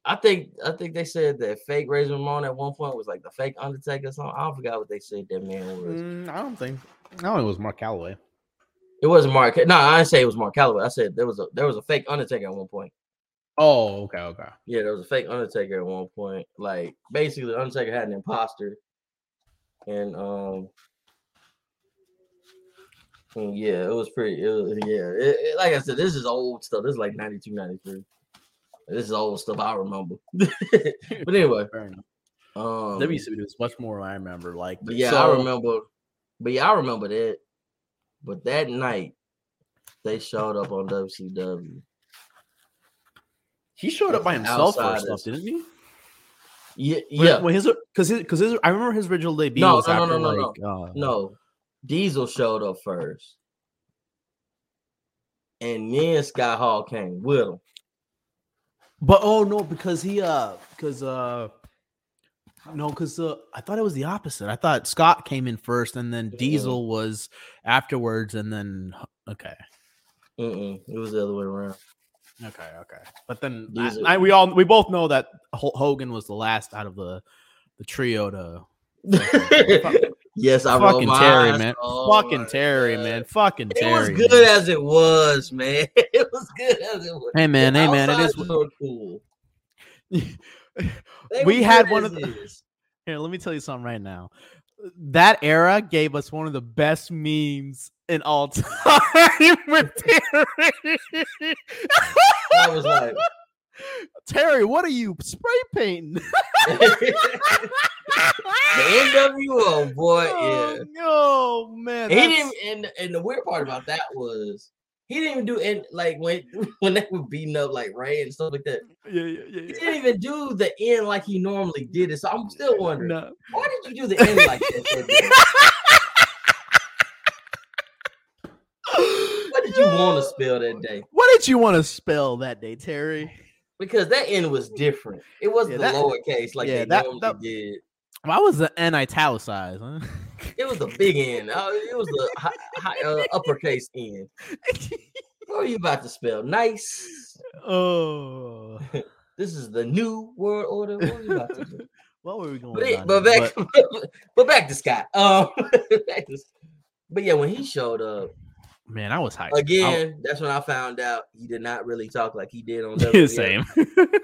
S2: I think I think they said that Fake Razor Ramon at one point was like the fake Undertaker or something. I forgot what they said that man was.
S1: Mm, I don't think. I it was Mark Calaway.
S2: It wasn't Mark. No, I didn't say it was Mark Calaway. I said there was a there was a fake Undertaker at one point.
S1: Oh, okay, okay.
S2: Yeah, there was a fake Undertaker at one point. Like basically, the Undertaker had an imposter, and um, and yeah, it was pretty. It was, yeah, it, it- like I said, this is old stuff. This is like 92, 93. This is old stuff I remember. but anyway,
S1: Fair enough.
S2: um,
S1: WCW was much more. I remember, like,
S2: yeah,
S1: so-
S2: I remember. But yeah, I remember that. But that night, they showed up on WCW.
S1: He showed up by himself for
S2: Outsiders.
S1: stuff, didn't he?
S2: Yeah, yeah.
S1: When his because his because his I remember his original debut
S2: No,
S1: was
S2: no, no,
S1: after
S2: no, no,
S1: like uh,
S2: No, Diesel showed up first, and then Scott Hall came with him.
S1: But oh no, because he uh because uh no, because uh, I thought it was the opposite. I thought Scott came in first, and then. Diesel was afterwards, and then okay,
S2: Mm-mm, it was the other way around.
S1: okay, okay. But then I,
S2: Diesel-
S1: I- we all we both know that Ho- Hogan was the last out of the the trio to
S2: yes, I
S1: fucking Terry,
S2: eyes.
S1: man.
S2: Oh
S1: fucking Terry,
S2: God.
S1: man. Fucking
S2: It
S1: Terry.
S2: was good
S1: man.
S2: as it was, man. It was good as it was.
S1: Hey man, hey man, it is.
S2: cool.
S1: We had one of the-
S2: is.
S1: Here, let me tell you something right now. That era gave us one of the best memes in all time with Terry.
S2: I was like,
S1: Terry, what are you spray painting?
S2: the NWO boy, oh, yeah.
S1: oh, no, man.
S2: he
S1: that's-
S2: didn't, and and the weird part about that was he didn't even do it like when when they were beating up like Ray and stuff like that.
S1: Yeah, yeah, yeah.
S2: He didn't even do the end like he normally did it. So I'm still wondering
S1: No.
S2: why did you do the end like that? What did you want to spell that day?
S1: What did you want to spell that day, Terry?
S2: Because that end was different. It wasn't
S1: Yeah,
S2: the
S1: that-
S2: lowercase like
S1: yeah,
S2: they
S1: that-
S2: normally
S1: that-
S2: did.
S1: Why was the N italicized? Huh?
S2: It was the big N. Uh, it was the high, high, uh, uppercase N. What are you about to spell? Nice.
S1: oh.
S2: This is the new world order. What are you about to do?
S1: What were we going
S2: But, it- but back, but, back to Scott. Um, to- but yeah, when he showed up
S1: man, I was hyped. I-
S2: again, that's when I found out he did not really talk like he did on WWF.
S1: same.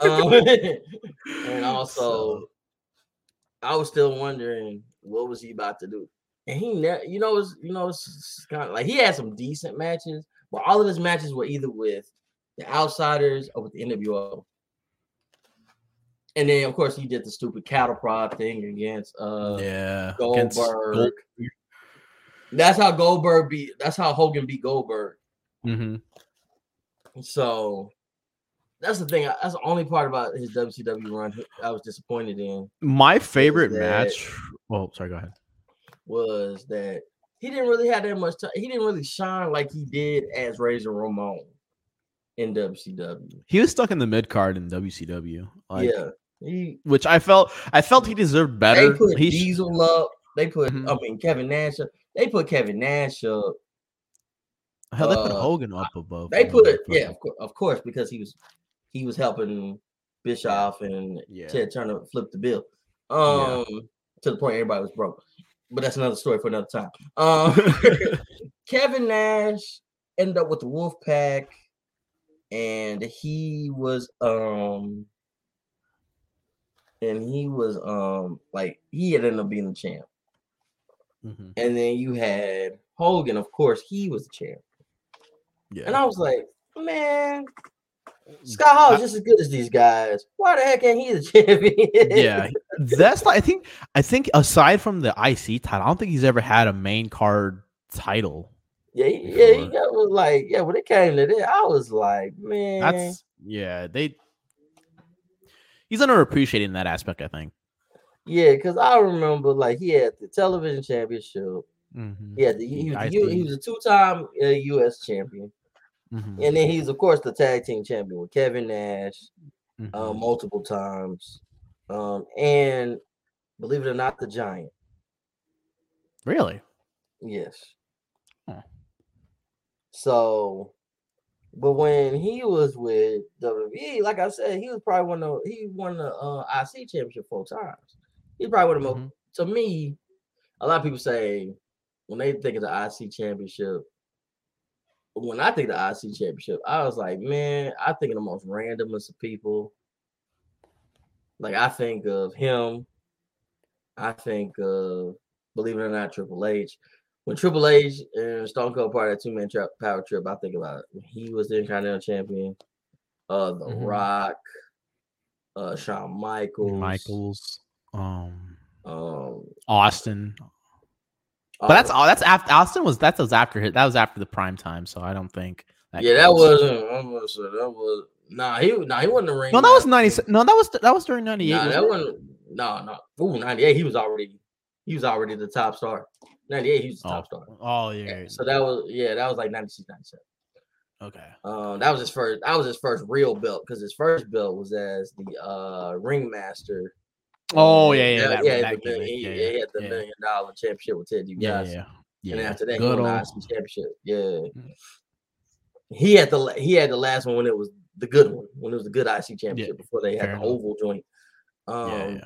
S2: Um, and also, I was still wondering what was he about to do. And he never, you know, it's you know, it's kind of like he had some decent matches, but all of his matches were either with the Outsiders or with the NWO. And then, of course, he did the stupid cattle prod thing against uh
S1: yeah,
S2: Goldberg. That's how Goldberg beat. That's how Hogan beat Goldberg.
S1: Mhm.
S2: So that's the thing. That's the only part about his WCW run I was disappointed in
S1: My favorite match. Oh, sorry. Go ahead.
S2: was that he didn't really have that much time. He didn't really shine like he did as Razor Ramon in WCW.
S1: He was stuck in the mid card in WCW. Like,
S2: yeah, he
S1: which I felt I felt he deserved better.
S2: they put
S1: He
S2: Diesel up. They put
S1: Mhm.
S2: I mean Kevin Nash up. They put Kevin Nash up.
S1: hell, they put
S2: uh,
S1: Hogan up above.
S2: They put yeah, of course, of course, because he was he was helping Bischoff and
S1: Yeah.
S2: Ted Turner flip the bill.
S1: Yeah.
S2: Um, to the point everybody was broke. But that's another story for another time. Um, Kevin Nash ended up with the Wolf Pack, and he was um, and he was um like he had ended up being the champ.
S1: Mhm.
S2: And then you had Hogan, of course, he was the champ.
S1: Yeah.
S2: And I was like, man, Scott Hall is just as good as these guys. Why the heck ain't he the champion?
S1: yeah, that's like, I think I think aside from the IC title, I don't think he's ever had a main card title.
S2: yeah, he- yeah. He got was like, yeah. When it came to this, I was like, man,
S1: That's yeah, they he's underappreciated in that aspect, I think.
S2: yeah. Because I remember like he had the television championship.
S1: Mhm.
S2: He had he, was the,
S1: IC.
S2: U- he was a two-time uh, U.S. champion,
S1: Mhm.
S2: and then he's of course the tag team champion with Kevin Nash.
S1: Mhm.
S2: uh, multiple times. Um, and believe it or not, the Giant.
S1: really?
S2: Yes.
S1: Huh.
S2: So, but when he was with WWE, like I said, he was probably one of he won the uh, IC championship four times. He's probably one of the most. To me, a lot of people say when they think of the IC championship. When I think of the IC championship, I was like, man, I think of the most randomest of people. Like I think of him. I think of, believe it or not, Triple H. When Triple H and Stone Cold part of that two man tra- power trip, I think about when he was the Intercontinental Champion. Uh, The
S1: Mhm.
S2: Rock, uh, Shawn Michaels,
S1: Michaels, um,
S2: um,
S1: Austin. But that's
S2: all.
S1: That's after Austin was that was after his, that was after the prime time. So I don't think.
S2: yeah, that wasn't. I'm that was nah. He nah, he wasn't the ring.
S1: no. That was ninety. No, that was that was during ninety eight.
S2: Nah, that wasn't. no, no. Ooh, 98, he was already he was already the top star. 98, he was the top
S1: oh,
S2: star.
S1: Oh yeah.
S2: Yeah, So that was yeah, that was like 96, 97.
S1: okay.
S2: Um, that was his first. That was his first real belt because his first belt was as the uh ringmaster.
S1: Oh yeah, yeah,
S2: yeah,
S1: that,
S2: yeah,
S1: that
S2: the he,
S1: yeah,
S2: yeah, he had the
S1: yeah,
S2: million dollar championship with Ted DiBiase.
S1: yeah, yeah.
S2: And after that, he won the championship. Yeah.
S1: Mm.
S2: He had the he had the last one when it was the good one, when it was the good IC championship before they had
S1: fair
S2: the
S1: enough.
S2: oval joint. Um
S1: yeah, yeah.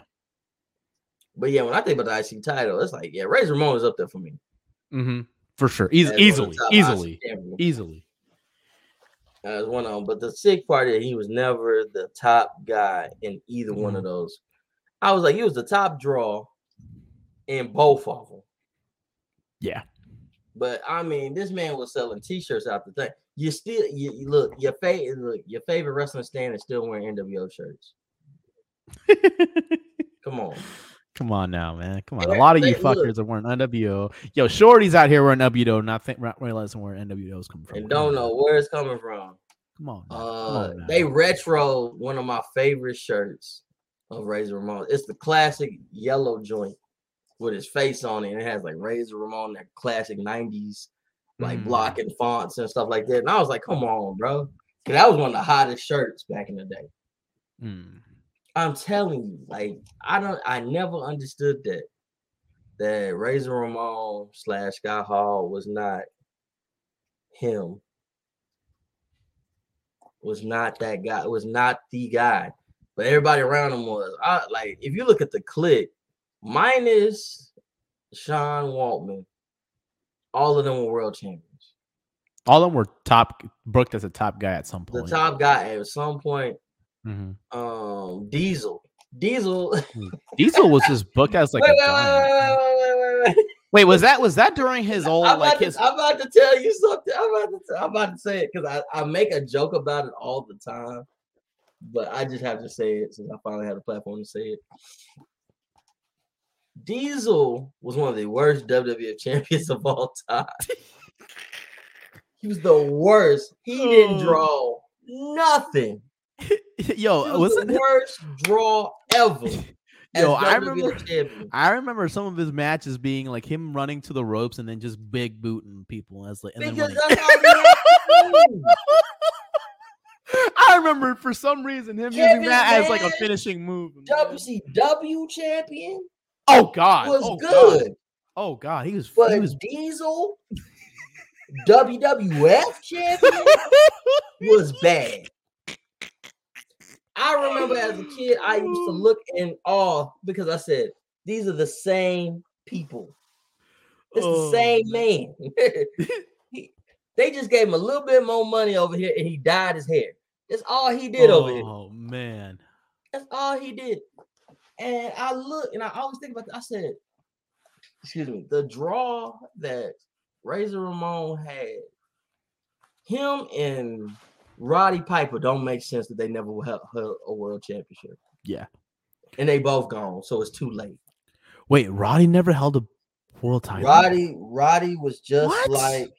S2: but yeah, when I think about the IC title, it's like, yeah, Razor Ramon is up there for me.
S1: Mm-hmm. For sure, Eas-
S2: as one of the
S1: easily, easily, easily.
S2: as one of them. But the sick part is he was never the top guy in either one
S1: Mm-hmm.
S2: of those. I was like, he was the top draw in both of them.
S1: Yeah.
S2: But I mean, this man was selling T-shirts out the thing. You still, you, you look your favorite, look your favorite wrestling stand is still wearing NWO shirts. Come on,
S1: Come on now, man. Come on. A lot of you fuckers are wearing NWO. Yo, shorties out here wearing NWO, not think, not realizing where NWO's coming from.
S2: and don't know where it's coming from.
S1: Come on. now. Come
S2: Uh,
S1: on
S2: they retro one of my favorite shirts of Razor Ramon. It's the classic yellow joint with his face on it. And it has like Razor Ramon, that classic '90s like
S1: Mm.
S2: block and fonts and stuff like that. And I was like, come on, bro. 'Cause that was one of the hottest shirts back in the day.
S1: Mm.
S2: I'm telling you, like, I don't I never understood that. That Razor Ramon slash Scott Hall was not him. Was not that guy, was not the guy. But everybody around him was. I like if you look at the Kliq, minus Sean Waltman, all of them were world champions.
S1: All of them were top booked as a top guy at some point.
S2: The top guy at some point,
S1: Mhm.
S2: um, Diesel. Diesel.
S1: Diesel was just booked as like
S2: wait,
S1: a
S2: wait, wait, wait, wait, wait.
S1: Wait, was that was that during his old
S2: I'm,
S1: like
S2: about
S1: his
S2: to, I'm about to tell you something. I'm about to, I'm about to say it because I, I make a joke about it all the time, but I just have to say it since I finally had a platform to say it. Diesel was one of the worst WWF champions of all time. he was the worst. He didn't
S1: Oh.
S2: draw nothing.
S1: yo
S2: He
S1: was
S2: was
S1: it
S2: the worst draw ever.
S1: Yo, I remember-
S2: champion.
S1: I remember some of his matches being like him running to the ropes and then just big booting people as like and then
S2: Because that's all he had to do.
S1: I remember for some reason him using that as like a finishing move.
S2: WCW champion
S1: Oh God,
S2: was
S1: oh,
S2: good,
S1: God. Oh God, he was.
S2: but
S1: he was.
S2: Diesel WWF champion was bad. I remember as a kid, I used to look in awe because I said, "These are the same people. It's
S1: Oh,
S2: the same man." He- they just gave him a little bit more money over here, and he dyed his hair. That's all he did over here.
S1: Oh man.
S2: That's all he did. And I look and I always think about that. I said, excuse me, the draw that Razor Ramon had, him and Roddy Piper don't make sense that they never held, held a world championship.
S1: Yeah.
S2: And they both gone, so it's too late.
S1: Wait, Roddy never held a world title.
S2: Roddy, Roddy was just
S1: What?
S2: like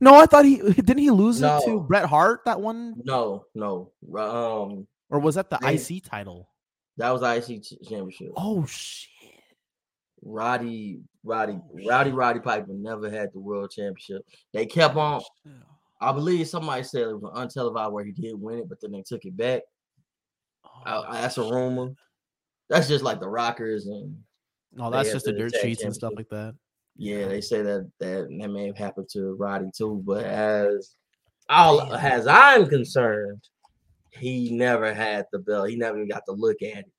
S1: No, I thought he didn't he lose it to Bret Hart that one,
S2: no, no. Um,
S1: or was that the IC title?
S2: that was the IC championship.
S1: Oh shit.
S2: Roddy, Roddy, Rowdy, Roddy Piper never had the world championship. They kept on. I believe somebody said it was an untelevised where he did win it, but then they took it back.
S1: Oh,
S2: I, that's a rumor. That's just like the Rockers and
S1: no, that's just the dirt sheets and stuff like that.
S2: Yeah, they say that that that may have happened to Roddy too. But as all
S1: Damn.
S2: as I'm concerned, he never had the belt. He never even got to look at it.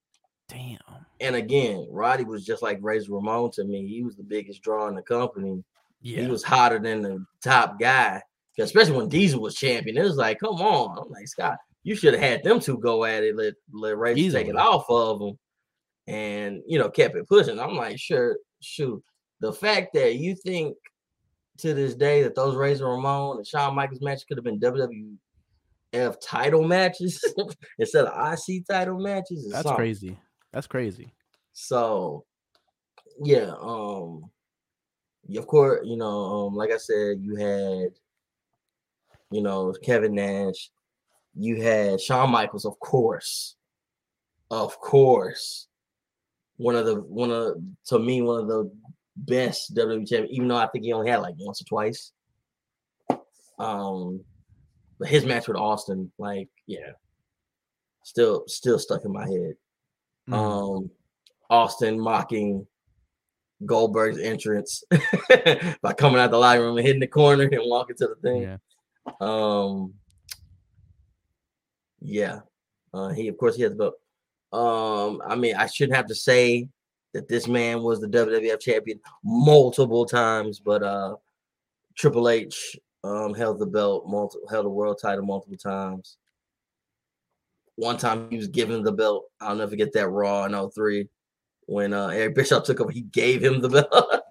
S1: Damn.
S2: And again, Roddy was just like Razor Ramon to me. He was the biggest draw in the company.
S1: Yeah.
S2: He was hotter than the top guy, especially when Diesel was champion. It was like, come on. I'm like, Scott, you should have had them two go at it, let, let Razor take it off of them and, you know, kept it pushing. I'm like, sure, shoot. The fact that you think to this day that those Razor Ramon and Shawn Michaels matches could have been WWF title matches instead of IC title matches.
S1: That's
S2: something.
S1: crazy. That's crazy.
S2: So yeah, um of course, you know, um, like I said, you had you know Kevin Nash, you had Shawn Michaels, of course, of course. one of the one of to me one of the best WWE champion, even though I think he only had like once or twice. Um, but his match with Austin, like, yeah, still still stuck in my head.
S1: Mhm.
S2: Um, Austin mocking Goldberg's entrance by coming out the locker room and hitting the corner and walking to the thing.
S1: yeah.
S2: Um, yeah, uh, he of course he has the belt. Um, I mean, I shouldn't have to say that this man was the WWF champion multiple times, but uh, Triple H um held the belt, multiple held the world title multiple times. One time he was given the belt. I'll never forget that Raw in 03 when uh, Eric Bischoff took over. He gave him the belt.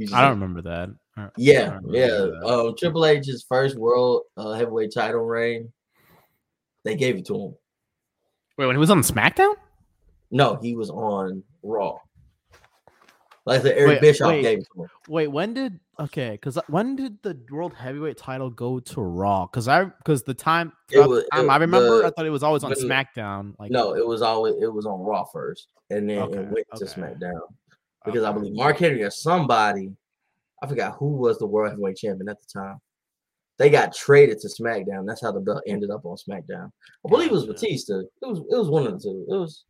S2: Just
S1: I don't remember that. I- I
S2: yeah,
S1: don't
S2: yeah.
S1: remember that.
S2: Um, Triple H's first world uh, heavyweight title reign, they gave it to him.
S1: Wait, when he was on SmackDown?
S2: No, he was on Raw. Like the Eric
S1: Wait,
S2: Bischoff
S1: wait.
S2: gave him.
S1: Wait, when did okay? Because uh, when did the world heavyweight title go to Raw? Because I because the time,
S2: was-
S1: the time
S2: it-
S1: I remember,
S2: the-
S1: I thought it was always on SmackDown. Like
S2: No, it was always it was on Raw first, and then
S1: Okay,
S2: it went to. SmackDown because I believe Mark Henry or somebody, I forgot who was the world heavyweight champion at the time. They got traded to SmackDown. That's how the belt ended up on SmackDown. I believe it was Batista. It was it was one of the two. It was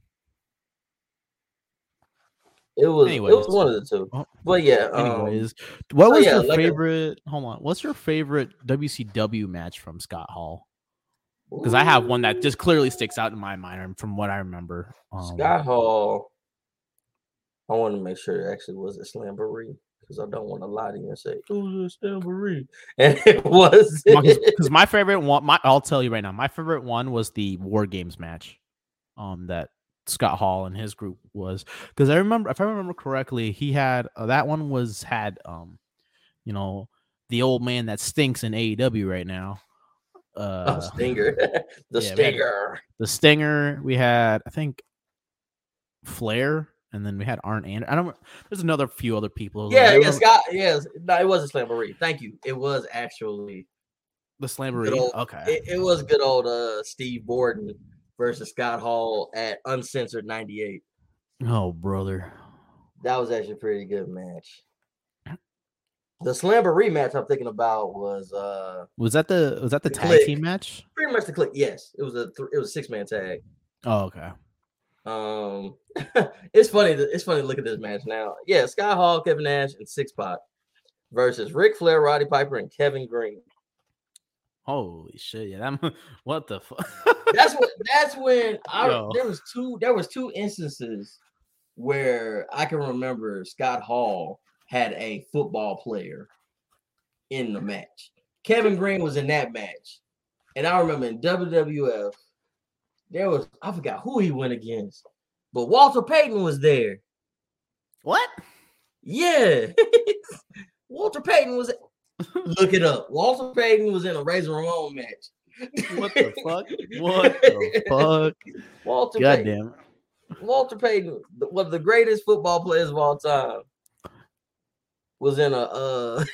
S2: it was it was one of the two.
S1: Oh,
S2: But yeah, um,
S1: Anyways, what
S2: so
S1: was
S2: yeah,
S1: your
S2: like a-
S1: favorite? hold on, what's your favorite WCW match from Scott Hall? Because I have one that just clearly sticks out in my mind um, from what I remember. Um,
S2: Scott Hall. I want to make sure it actually was a slamboree because I don't want to lie to you and say it was a slamboree, and it was.
S1: because my favorite one, my I'll tell you right now, my favorite one was the War Games match, um, that Scott Hall and his group was because I remember if I remember correctly, he had uh, that one was had um, you know, the old man that stinks in AEW right now,
S2: oh,
S1: uh,
S2: Stinger, the
S1: yeah,
S2: Stinger.
S1: the Stinger. We had I think Flair, and then we had Arn Anderson. I don't. There's another few other people.
S2: Yeah,
S1: I
S2: yeah, Scott. Yes, no, it was a slamboree. Thank you. It was actually
S1: the Slamboree.
S2: old-
S1: Okay,
S2: it, it was good old uh Steve Borden versus Scott Hall at Uncensored '98.
S1: oh brother.
S2: That was actually a pretty good match. The slamboree rematch I'm thinking about was uh
S1: Was that the was that the
S2: The
S1: tag
S2: Click.
S1: team match?
S2: pretty much the Kliq. Yes, it was a th- it was a six man tag.
S1: Oh, okay.
S2: Um, it's funny. To, it's funny to look at this match now. Yeah, Scott Hall, Kevin Nash, and Syxx-Pac versus Ric Flair, Roddy Piper, and Kevin Greene.
S1: Holy shit! Yeah, that, what the fuck?
S2: That's what. That's when I
S1: Yo.
S2: there was two. There was two instances where I can remember Scott Hall had a football player in the match. Kevin Greene was in that match, and I remember in WWF there was I forgot who he went against, but Walter Payton was there.
S1: what?
S2: Yeah. Walter Payton was look it up. Walter Payton was in a Razor Ramon match.
S1: What the fuck? What the fuck?
S2: Walter
S1: God
S2: Payton! Walter Payton, one of the greatest football players of all time, was in a uh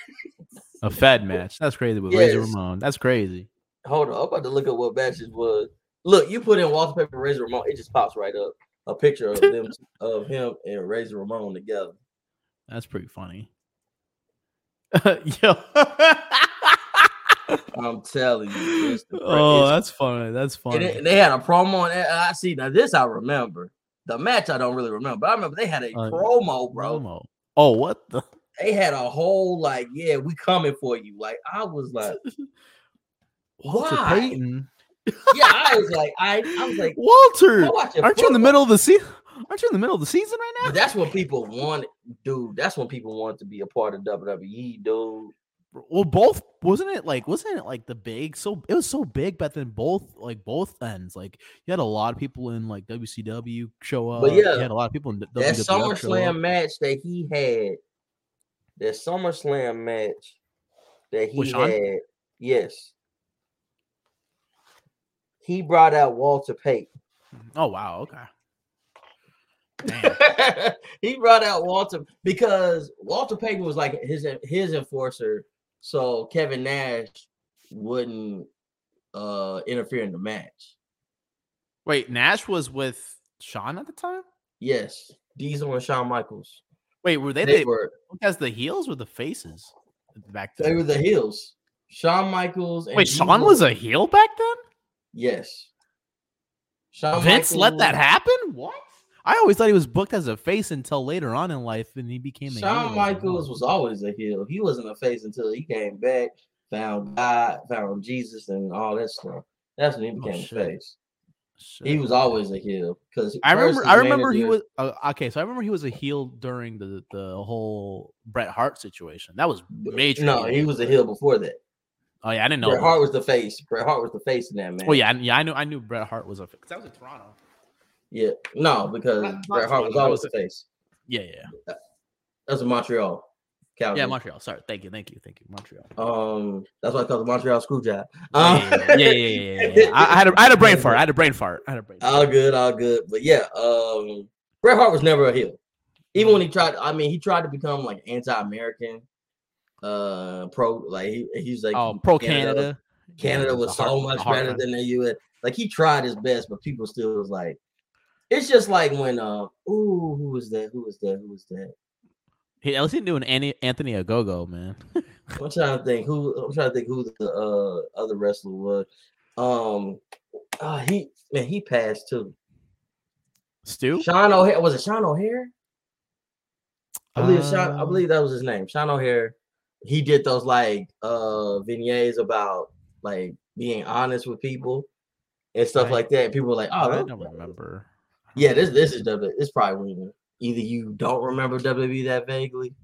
S1: A Fed match. That's crazy with
S2: Yes.
S1: Razor Ramon. That's crazy.
S2: hold on, I'm about to look at what matches was. Look, you put in Walter Payton and Razor Ramon, it just pops right up. A picture of them of him and Razor Ramon together.
S1: That's pretty funny. Yo.
S2: I'm telling you.
S1: oh, that's funny. That's funny.
S2: they, they had a promo on. I see now. This I remember. The match I don't really remember, but I remember they had a
S1: Uh,
S2: promo, bro.
S1: Promo. Oh, what the?
S2: They had a whole like, yeah, we coming for you. Like I was like,
S1: Walter
S2: Why?
S1: Payton.
S2: yeah, I was like, I, I was like,
S1: Walter, aren't you in the middle of the season? Aren't you in the middle of the season right now?
S2: But that's when people want, dude. That's when people want to be a part of WWE, dude.
S1: Well, both wasn't it like wasn't it like the big? So it was so big, but then both like both ends. Like you had a lot of people in like WCW show up.
S2: But
S1: you had a lot of people in
S2: That
S1: show up.
S2: SummerSlam match that he had, that SummerSlam match that he
S1: With
S2: had, yes, he brought out Walter Payton.
S1: Oh wow, okay.
S2: He brought out Walter because Walter Payton was like his his enforcer, so Kevin Nash wouldn't uh interfere in the match.
S1: Wait, Nash was with Shawn at the time.
S2: Yes, Diesel and Shawn Michaels.
S1: Wait, were they,
S2: They
S1: the
S2: were
S1: as the heels or the faces back then?
S2: they were the heels. Shawn Michaels. And
S1: Wait, Shawn
S2: Diesel-
S1: was a heel back then?
S2: yes. Shawn
S1: Vince let that happen? What? I always thought he was booked as a face until later on in life, and he became a heel.
S2: Shawn Michaels was always a heel. He wasn't a face until he came back, found God, found Jesus, and all that stuff. That's when he
S1: Oh,
S2: became a face.
S1: Shit.
S2: He was always a heel because
S1: I remember. I remember he was uh, okay. So I remember he was a heel during the the whole Bret Hart situation. That was major.
S2: No, he was a heel before that.
S1: Oh yeah, I didn't know.
S2: Bret. Hart was the face. Bret Hart was the face in that man.
S1: Oh yeah, I- yeah. I knew. I knew Bret Hart was a because that was in Toronto.
S2: Yeah. No, because
S1: Not- not
S2: Bret Hart was always the face.
S1: Yeah, yeah,
S2: That's in Montreal. Calgary.
S1: yeah. Montreal. Sorry. Thank you. Thank you. Thank you. Montreal.
S2: Um, that's why I call it Montreal screw job.
S1: Yeah,
S2: Um,
S1: yeah, yeah, yeah, yeah, yeah, yeah. I, I had a, I had a brain fart. I had a brain fart. I had a brain. Fart.
S2: all good, all good. But yeah, um, Bret Hart was never a heel. Even when he tried, I mean, he tried to become like anti-American, uh, pro. Like he, he's like
S1: Oh, pro Canada.
S2: Canada
S1: Yeah,
S2: was so
S1: Hart-
S2: much better
S1: one.
S2: than the U.S. Like he tried his best, but people still was like, it's just like when, uh, ooh, who was that? Who was that? Who was that?
S1: He, at least he didn't do an Anthony, Agogo, man.
S2: I'm trying to think who. I'm trying to think who the uh, other wrestler was. Um, uh, he man, he passed too.
S1: Stu.
S2: Sean O'Haire was it Sean O'Haire? I believe Sean, I
S1: Um,
S2: believe that was his name. Sean O'Haire. He did those like uh vignettes about like being honest with people and stuff
S1: Right.
S2: like that. People were like, oh,
S1: I don't remember.
S2: Yeah, this this is W. It's probably when either you don't remember WWE that vaguely,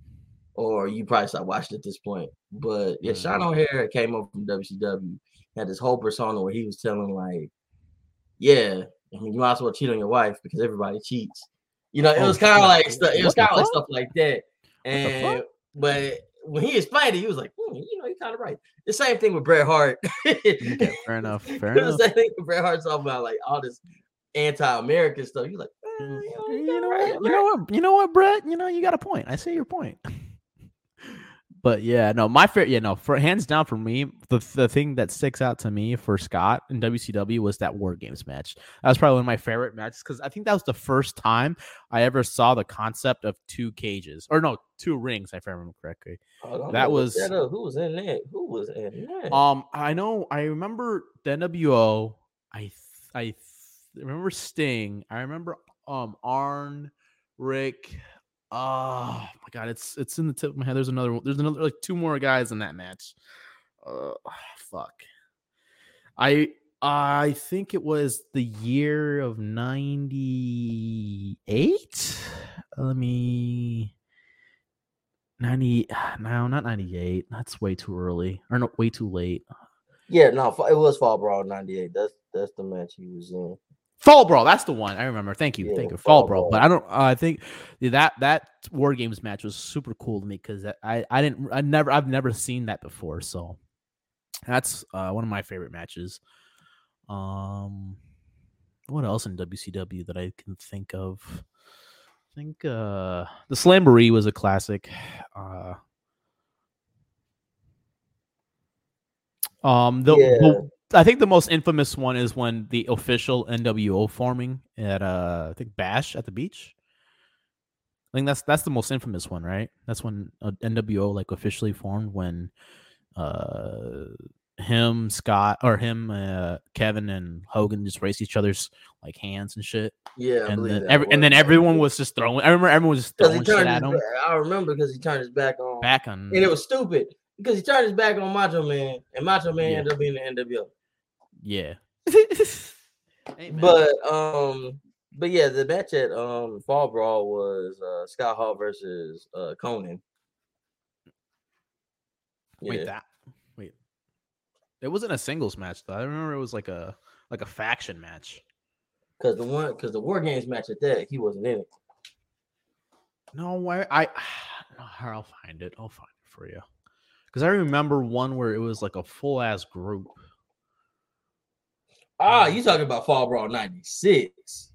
S2: or you probably stopped watching at this point. But yeah, Sean
S1: Mm.
S2: O'Haire came up from WCW. Had this whole persona where he was telling like, yeah, I mean, you might as well cheat on your wife because everybody cheats. You know, it
S1: Oh,
S2: was kind of like stuff. It was kind of like
S1: fuck?
S2: stuff like that. And but when he explained it, he was like, hmm, you know, you're kind of right. The same thing with Bret Hart.
S1: Okay, fair enough. Fair enough.
S2: the same thing with Bret Hart talking about like all this anti-American stuff. You're like, eh, you know,
S1: You know
S2: right,
S1: what? You know what? You know what, Bret? You know you got a point. I see your point. But yeah, no, my favorite, yeah, no, for hands down for me, the the thing that sticks out to me for Scott in WCW was that War Games match. That was probably one of my favorite matches because I think that was the first time I ever saw the concept of two cages or no, two rings, if I remember correctly.
S2: On,
S1: That
S2: I'm gonna look
S1: was-
S2: that who was in that? Who was in that?
S1: Um, I know, I remember the NWO. I th- I remember Sting. I remember um Arn, Rick. Oh my god, it's it's in the tip of my head. There's another one. There's another like two more guys in that match. Uh, fuck. I I think it was the year of '98. Let me. 90 no not 98 that's way too early or no way too late
S2: yeah, no, it was Fall Brawl '98. That's that's the match he was in.
S1: Fall Brawl, that's the one. I remember. Thank you,
S2: Yeah,
S1: thank you. Fall,
S2: Fall
S1: Brawl. But I don't. Uh, I think that that War Games match was super cool to me because I I didn't I never I've never seen that before. So that's uh, one of my favorite matches. Um, what else in WCW that I can think of? I think uh the Slamboree was a classic. Uh, um, the, the I think the most infamous one is when the official NWO forming at uh I think Bash at the beach. I think that's that's the most infamous one, right? That's when uh, NWO like officially formed when uh him Scott or him uh Kevin and Hogan just raced each other's like hands and shit.
S2: Yeah, I
S1: and
S2: believe
S1: then every, and then everyone was just throwing I remember everyone was just throwing shit at him
S2: back, I remember because he turned his back on,
S1: back on
S2: and it was stupid because he turned his back on Macho Man, and Macho Man
S1: Yeah.
S2: ended up being the NWO.
S1: Yeah.
S2: But um, but yeah, the match at um Fall Brawl was uh Scott Hall versus uh Konnan.
S1: Wait, that wait. It wasn't a singles match though. I remember it was like a like a faction match.
S2: Because the one, because the War Games match at that, he wasn't in it.
S1: No, why I no, here, I'll find it. I'll find it for you. Because I remember one where it was like a full ass group.
S2: Ah, you talking about Fall Brawl '96?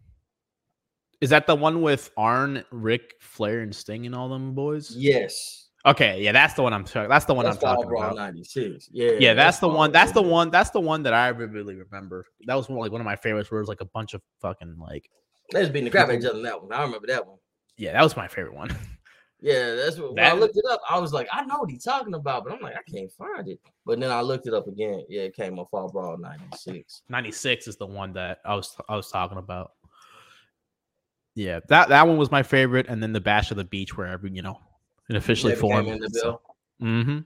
S1: Is that the one with Arn, Rick, Flair, and Sting and all them boys?
S2: Yes,
S1: Okay, yeah, that's the one I'm talking. That's the one
S2: that's
S1: I'm
S2: Fall
S1: talking
S2: Brawl
S1: about.
S2: '96. Yeah,
S1: Yeah, that's the one. That's the one. That's the one that I really remember. That was one, like one of my favorites. Where it was like a bunch of fucking like
S2: They was beating the crap out of each other in that one. I remember that one.
S1: Yeah, that was my favorite one.
S2: Yeah, that's what when I looked it up. I was like, I know what he's talking about, but I'm like, I can't find it. But then I looked it up again. Yeah, it came on Fall Brawl '96.
S1: 96 is the one that I was I was talking about. Yeah, that that one was my favorite, and then the Bash of the Beach, wherever you know it officially formed.
S2: in the bill.
S1: hmm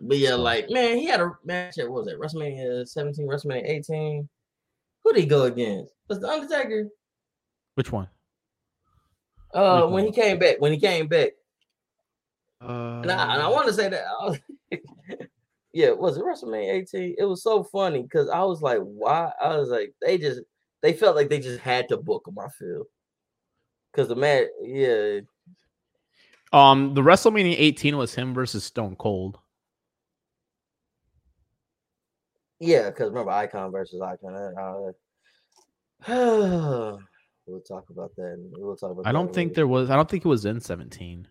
S2: But yeah, like man, he had a match at what was it WrestleMania 17, WrestleMania 18. Who did he go against? Was the Undertaker?
S1: Which one?
S2: Uh, when he came back, when he came back,
S1: Uh,
S2: and I, and I want to say that. Was, yeah, was it WrestleMania 18? It was so funny because I was like, why? I was like, they just they felt like they just had to book him. I feel because the match, yeah,
S1: um, the WrestleMania 18 was him versus Stone Cold.
S2: yeah, because remember Icon versus Icon. uh, uh, we'll talk about that. and We'll talk about.
S1: I don't think
S2: later.
S1: there was. I don't think it was in 17.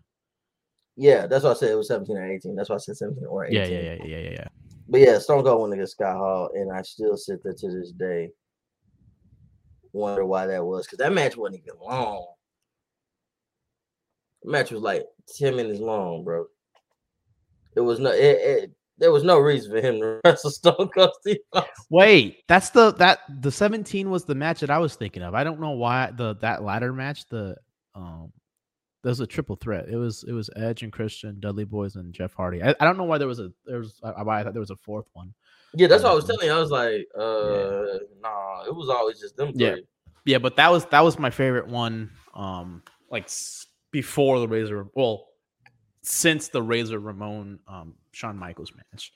S2: Yeah, that's why I said it was 17 or 18. That's why I said 17 or 18.
S1: Yeah, yeah, yeah, yeah, yeah, yeah.
S2: But yeah, Stone Cold went against Scott Hall, and I still sit there to this day. Wonder why that was because that match wasn't even long. The match was like 10 minutes long, bro. It was no it, it there was no reason for him to wrestle Stone Cold Steve Austin.
S1: Wait, that's the that the 17 was the match that I was thinking of. I don't know why the that ladder match, the um there's a triple threat. It was it was Edge and Christian, Dudley Boyz, and Jeff Hardy. I, I don't know why there was a there was I, I thought there was a fourth one.
S2: Yeah, that's what I was
S1: Mhm.
S2: telling you. I was like, uh nah, it was always just them
S1: Yeah.
S2: three.
S1: Yeah, but that was that was my favorite one. Um, like before the Razor, well, since the Razor Ramon um Shawn Michaels match.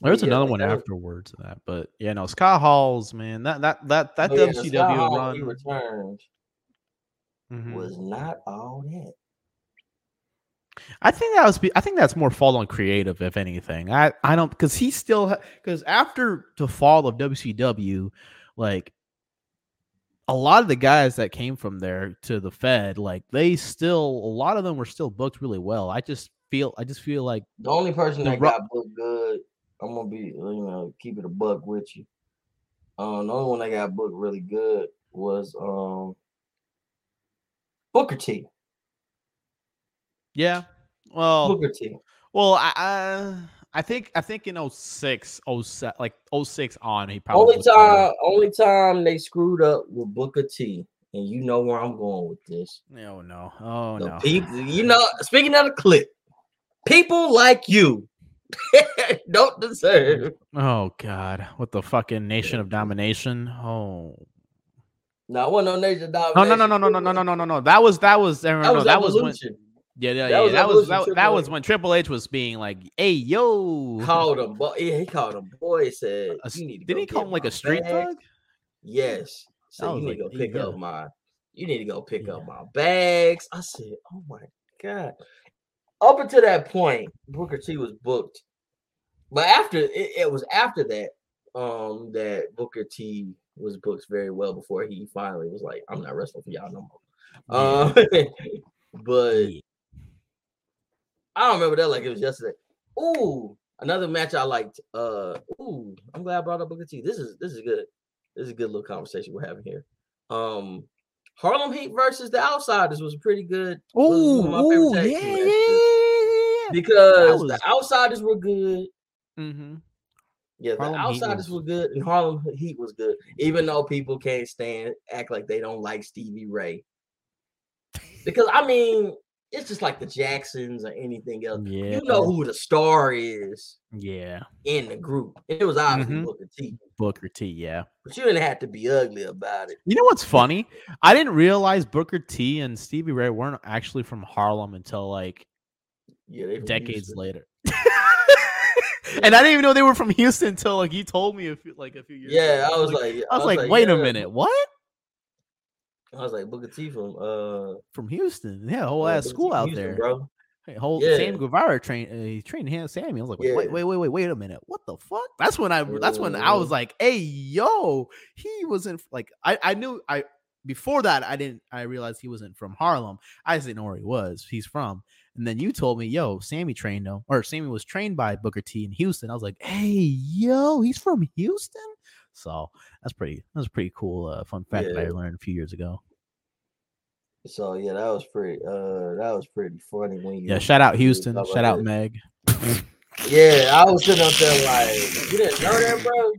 S1: There's
S2: yeah,
S1: another one
S2: that
S1: afterwards of that, but yeah, no, Scott Hall's man, that that that that
S2: But yeah,
S1: WCW run
S2: he returned
S1: mhm.
S2: was not all that.
S1: I think that was. be- I think that's more fall on creative, if anything. I I don't because he still because after the fall of WCW, like a lot of the guys that came from there to the Fed, like they still a lot of them were still booked really well. I just feel I just feel like
S2: The only person
S1: The
S2: that got booked good, I'm gonna be, you know, keep it a buck with you. Um, the only one that got booked really good was um Booker T.
S1: yeah. Well,
S2: Booker T.
S1: well, I, I I think I think in 06, 07, like 06 on he probably
S2: Only time, only time they screwed up with Booker T. And you know where I'm going with this.
S1: No, no, oh
S2: The
S1: no.
S2: people, you know, speaking of the clip, people like you don't deserve.
S1: Oh God, what the fucking nation of domination? Oh
S2: No, I wasn't no nation
S1: no no no no no no no no no no no. That was that was
S2: That was
S1: that was when. Yeah yeah
S2: That
S1: yeah
S2: was
S1: that was that, that was when Triple H was being like, hey yo,
S2: called him, boy. Yeah, he called him boy. Said,
S1: A
S2: you need to
S1: didn't he call him like a street
S2: bags."
S1: thug?
S2: Yes. So you need to go pick
S1: yeah.
S2: up my. You need to go pick
S1: Yeah.
S2: up my bags. I said, oh my god. Up until that point, Booker T was booked, but after it, it was after that, um, that Booker T was booked very well before he finally was like, I'm not wrestling for y'all no more. Um, but
S1: Yeah.
S2: I don't remember that like it was yesterday. Ooh, another match I liked. Uh, ooh, I'm glad I brought up Booker T. This is this is good. This is a good little conversation we're having here. Um, Harlem Heat versus the Outsiders was pretty good.
S1: Ooh,
S2: one of my
S1: ooh, yeah, yeah, yeah, yeah,
S2: because
S1: was-
S2: the Outsiders were good.
S1: Mm-hmm.
S2: Yeah, the
S1: Harlem
S2: Outsiders
S1: was-
S2: were good, and Harlem Heat was good. Even though people can't stand, act like they don't like Stevie Ray, because I mean, it's just like the Jacksons or anything else.
S1: Yeah,
S2: You know who the star is
S1: yeah,
S2: in the group. It was obviously
S1: Mhm.
S2: Booker T,
S1: Booker T. Yeah.
S2: but you didn't have to be ugly about it.
S1: You know what's funny? I didn't realize Booker T and Stevie Ray weren't actually from Harlem until like
S2: Yeah,
S1: decades later. and I didn't even know they were from Houston until like you told me a few like a few years.
S2: Yeah,
S1: ago.
S2: I was like,
S1: I was like, wait a minute, what?
S2: I was like Booker T from uh,
S1: From Houston? Yeah, whole
S2: yeah,
S1: ass
S2: Booker
S1: school out
S2: Houston,
S1: there.
S2: bro.
S1: Hey, whole
S2: Yeah.
S1: Sam Guevara trained uh, he trained him Sammy. I was like, wait,
S2: Yeah.
S1: wait, wait, wait, wait, wait a minute. What the fuck? That's when I that's when I was like, hey, yo, he wasn't like I I knew I before that I didn't I realized he wasn't from Harlem. I just didn't know where he was. He's from. And then you told me, yo, Sammy trained him, or Sammy was trained by Booker T in Houston. I was like, hey, yo, he's from Houston. So that's pretty that's a pretty cool uh, fun fact that I learned a few years ago.
S2: So yeah, that was pretty. Uh, that was pretty funny when you.
S1: Yeah, shout out Houston, shout out
S2: that.
S1: Meg.
S2: Yeah, I was sitting up there like, you didn't know that, bro.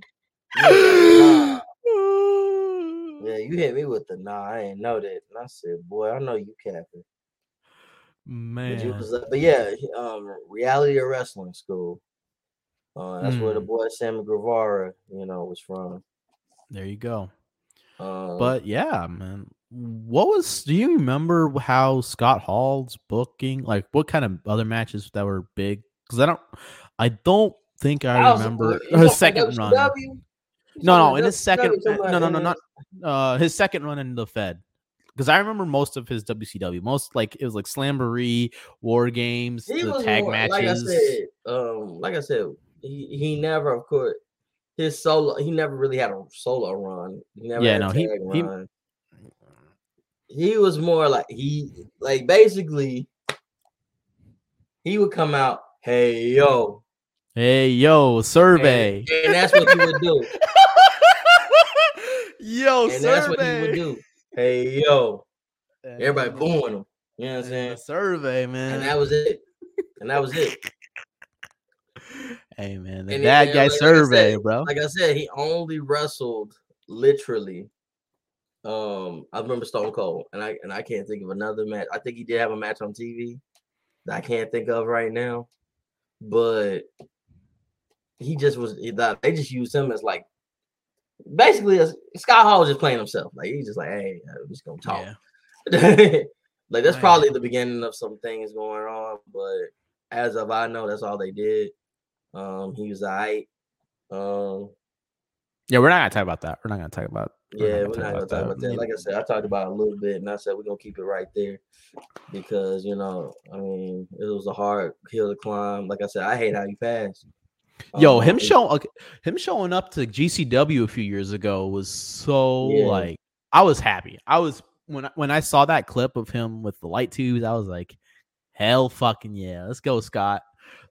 S2: Yeah, nah. Yeah, you hit me with the nah. I ain't know that, and I said, boy, I know you capping. But, you
S1: Man,
S2: uh, but yeah, um, reality of wrestling school. Uh, that's where the
S1: Mm.
S2: boy Sammy Guevara, you know, was from.
S1: there you go.
S2: Um,
S1: But yeah, man. What was do you remember how Scott Hall's booking like what kind of other matches that were big? Because I don't I don't think I
S2: was-
S1: remember his second run.
S2: WCW? You
S1: No, no, in his second no no no not
S2: his-
S1: uh his second run in the Fed. Because I remember most of his WCW. Most like it was like Slamboree, War Games,
S2: He
S1: the tag
S2: more,
S1: matches.
S2: like I said, um, like I said, he, he never, of course, his solo. He never really had a solo run. He never
S1: Yeah,
S2: had
S1: no,
S2: a
S1: he- he-
S2: run. He was more like he like basically he would come out, hey yo,
S1: hey yo, survey.
S2: and that's what he would do,
S1: yo,
S2: and that's what he would do. Hey yo, everybody booing him. You know what I'm saying?
S1: Survey, man.
S2: And that was it. And that was it.
S1: Hey man, the
S2: And
S1: bad
S2: then,
S1: guy
S2: like-
S1: survey,
S2: said-
S1: bro.
S2: like I said, he only wrestled literally. Um, I remember Stone Cold, and I and I can't think of another match. I think he did have a match on TV that I can't think of right now, but he just was. he thought- They just used him as like basically as Scott Hall just playing himself. Like he's just like, hey, I'm just gonna talk.
S1: Yeah.
S2: like that's probably the beginning of some things going on, but as of I know, that's all they did. Um, he was alright. Um,
S1: yeah, we're not gonna talk about that. We're not gonna talk about. We're
S2: yeah,
S1: not
S2: we're
S1: gonna
S2: not gonna talk about that. Like I said, I talked about it a little bit, and I said we're gonna keep it right there because you know, I mean, it was a hard hill to climb. Like I said, I hate how he passed.
S1: Yo,
S2: Um,
S1: him showing okay, him showing up to GCW a few years ago was so
S2: Yeah.
S1: like I was happy. I was when I, when I saw that clip of him with the light tubes, I was like, hell fucking yeah, let's go, Scott.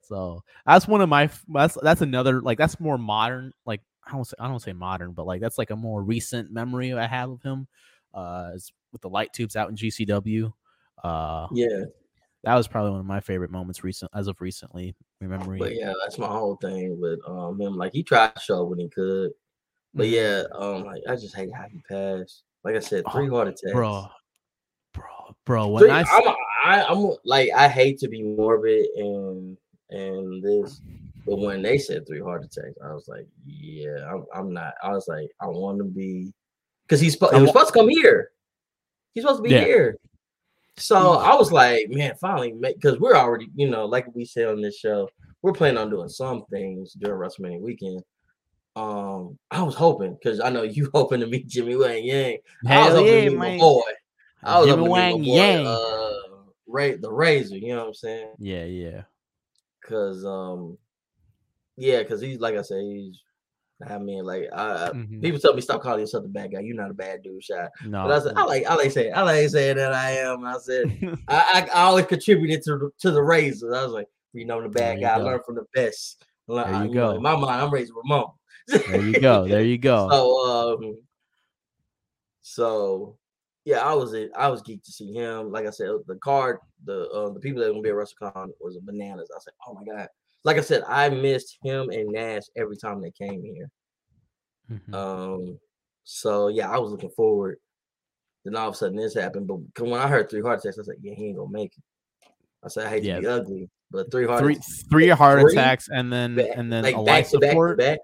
S1: So that's one of my that's that's another like that's more modern. Like I don't say I don't say modern, but like that's like a more recent memory I have of him. Uh, with the light tubes out in GCW. Uh,
S2: Yeah,
S1: that was probably one of my favorite moments recent as of recently. Remembering,
S2: but yeah, that's my whole thing with um him. Like he tried to show when he could, but
S1: Mhm.
S2: yeah, um, like I just hate how he passed. Like I said,
S1: Oh,
S2: three heart attacks.
S1: bro, bro, bro. When
S2: Three-
S1: I
S2: I'm, I, I'm like I hate to be morbid and and this, but when they said three heart attacks, I was like, yeah, I'm, I'm not. I was like, I want to be because he's he was supposed to come here. He's supposed to be
S1: Yeah.
S2: here. So I was like, man, finally, because we're already, you know, like we said on this show, we're planning on doing some things during WrestleMania weekend. Um, I was hoping because I know you hoping to meet Jimmy Wang Yang. I was
S1: Hell
S2: hoping
S1: yeah,
S2: to meet my boy. I was
S1: Jimmy
S2: hoping to meet my boy,
S1: Yang.
S2: uh, Ray, the Razor. You know what I'm saying?
S1: Yeah, yeah.
S2: Cause um, yeah, cause he's like I said, he's. I mean, like I, I-
S1: Mhm.
S2: people tell me stop calling yourself a bad guy. You're not a bad dude, shot.
S1: No,
S2: But I said I like I like saying I like saying that I am. I said I, I, I always contributed to the, to the Razors. I was like, you know, the bad guy. I
S1: go.
S2: learned from the best. Learn-
S1: There
S2: I-
S1: you
S2: know,
S1: go.
S2: my mind, I'm Razor Ramon.
S1: there you go. There you go.
S2: So um, so yeah, I was it. I was geeked to see him. Like I said, the card, the uh, the people that were gonna be at WrestleCon was bananas. I said, oh my god. Like I said, I missed him and Nash every time they came here.
S1: Mhm.
S2: Um, so yeah, I was looking forward. Then all of a sudden this happened. But when I heard three heart attacks, I said, yeah, he ain't gonna make it. I said, I hate
S1: Yeah.
S2: to be ugly, but three heart
S1: three
S2: attacks,
S1: three heart
S2: three
S1: attacks and then
S2: back-
S1: and then
S2: like
S1: a
S2: back
S1: life
S2: to back
S1: support.
S2: back.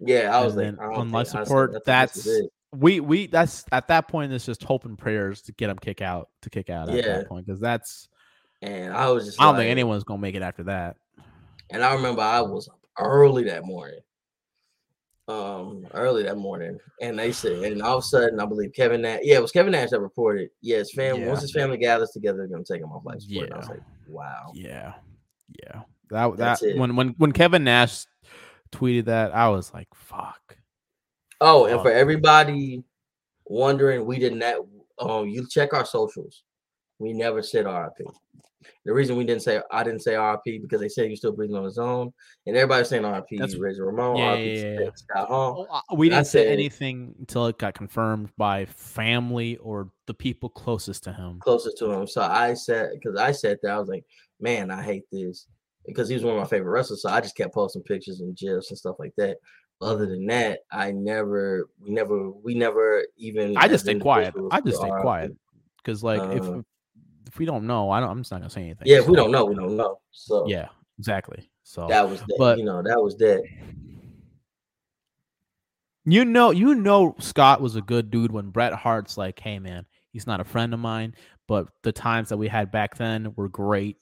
S2: Yeah, I was
S1: and
S2: like,
S1: then
S2: I don't
S1: on life
S2: I said,
S1: support,
S2: I think
S1: that's
S2: it.
S1: We we that's at that point it's just hope and prayers to get him kick out to kick out at
S2: Yeah.
S1: that point because that's
S2: And I was just
S1: I don't
S2: like,
S1: think anyone's gonna make it after that.
S2: And I remember I was up early that morning. Um, early that morning, and they said, and all of a sudden, I believe Kevin Nash. Yeah, it was Kevin Nash that reported. Yeah, his family.
S1: Yeah.
S2: Once his family gathers together, they're gonna take him off life support. And I was like, wow.
S1: Yeah, yeah. That
S2: That's
S1: that when when when Kevin Nash tweeted that, I was like, "Fuck."
S2: Oh, and
S1: Fuck.
S2: for everybody wondering, we did not. Um, you check our socials. We never said RIP. The reason we didn't say I didn't say RIP because they said was still breathing on his own, and everybody's saying RIP.
S1: That's-
S2: Razor Ramon,
S1: Yeah,
S2: RIP
S1: yeah, yeah.
S2: Scott Hall.
S1: Uh, we didn't say anything until it got confirmed by family or the people closest to him.
S2: closer to him. So I said, because I said that, I was like, man, I hate this. Because he was one of my favorite wrestlers. So I just kept posting pictures and gifs and stuff like that. Other than that, I never, we never, we never even.
S1: I just stay quiet. I just stay quiet because, like, if
S2: Uh,
S1: if we don't know, I don't. I'm just not gonna say anything.
S2: Yeah, if we don't know, we don't know. So
S1: Yeah, exactly. So
S2: that was that.
S1: but-
S2: you know, that was that.
S1: you know, you know, Scott was a good dude when Bret Hart's like, "Hey, man, he's not a friend of mine, but the times that we had back then were great."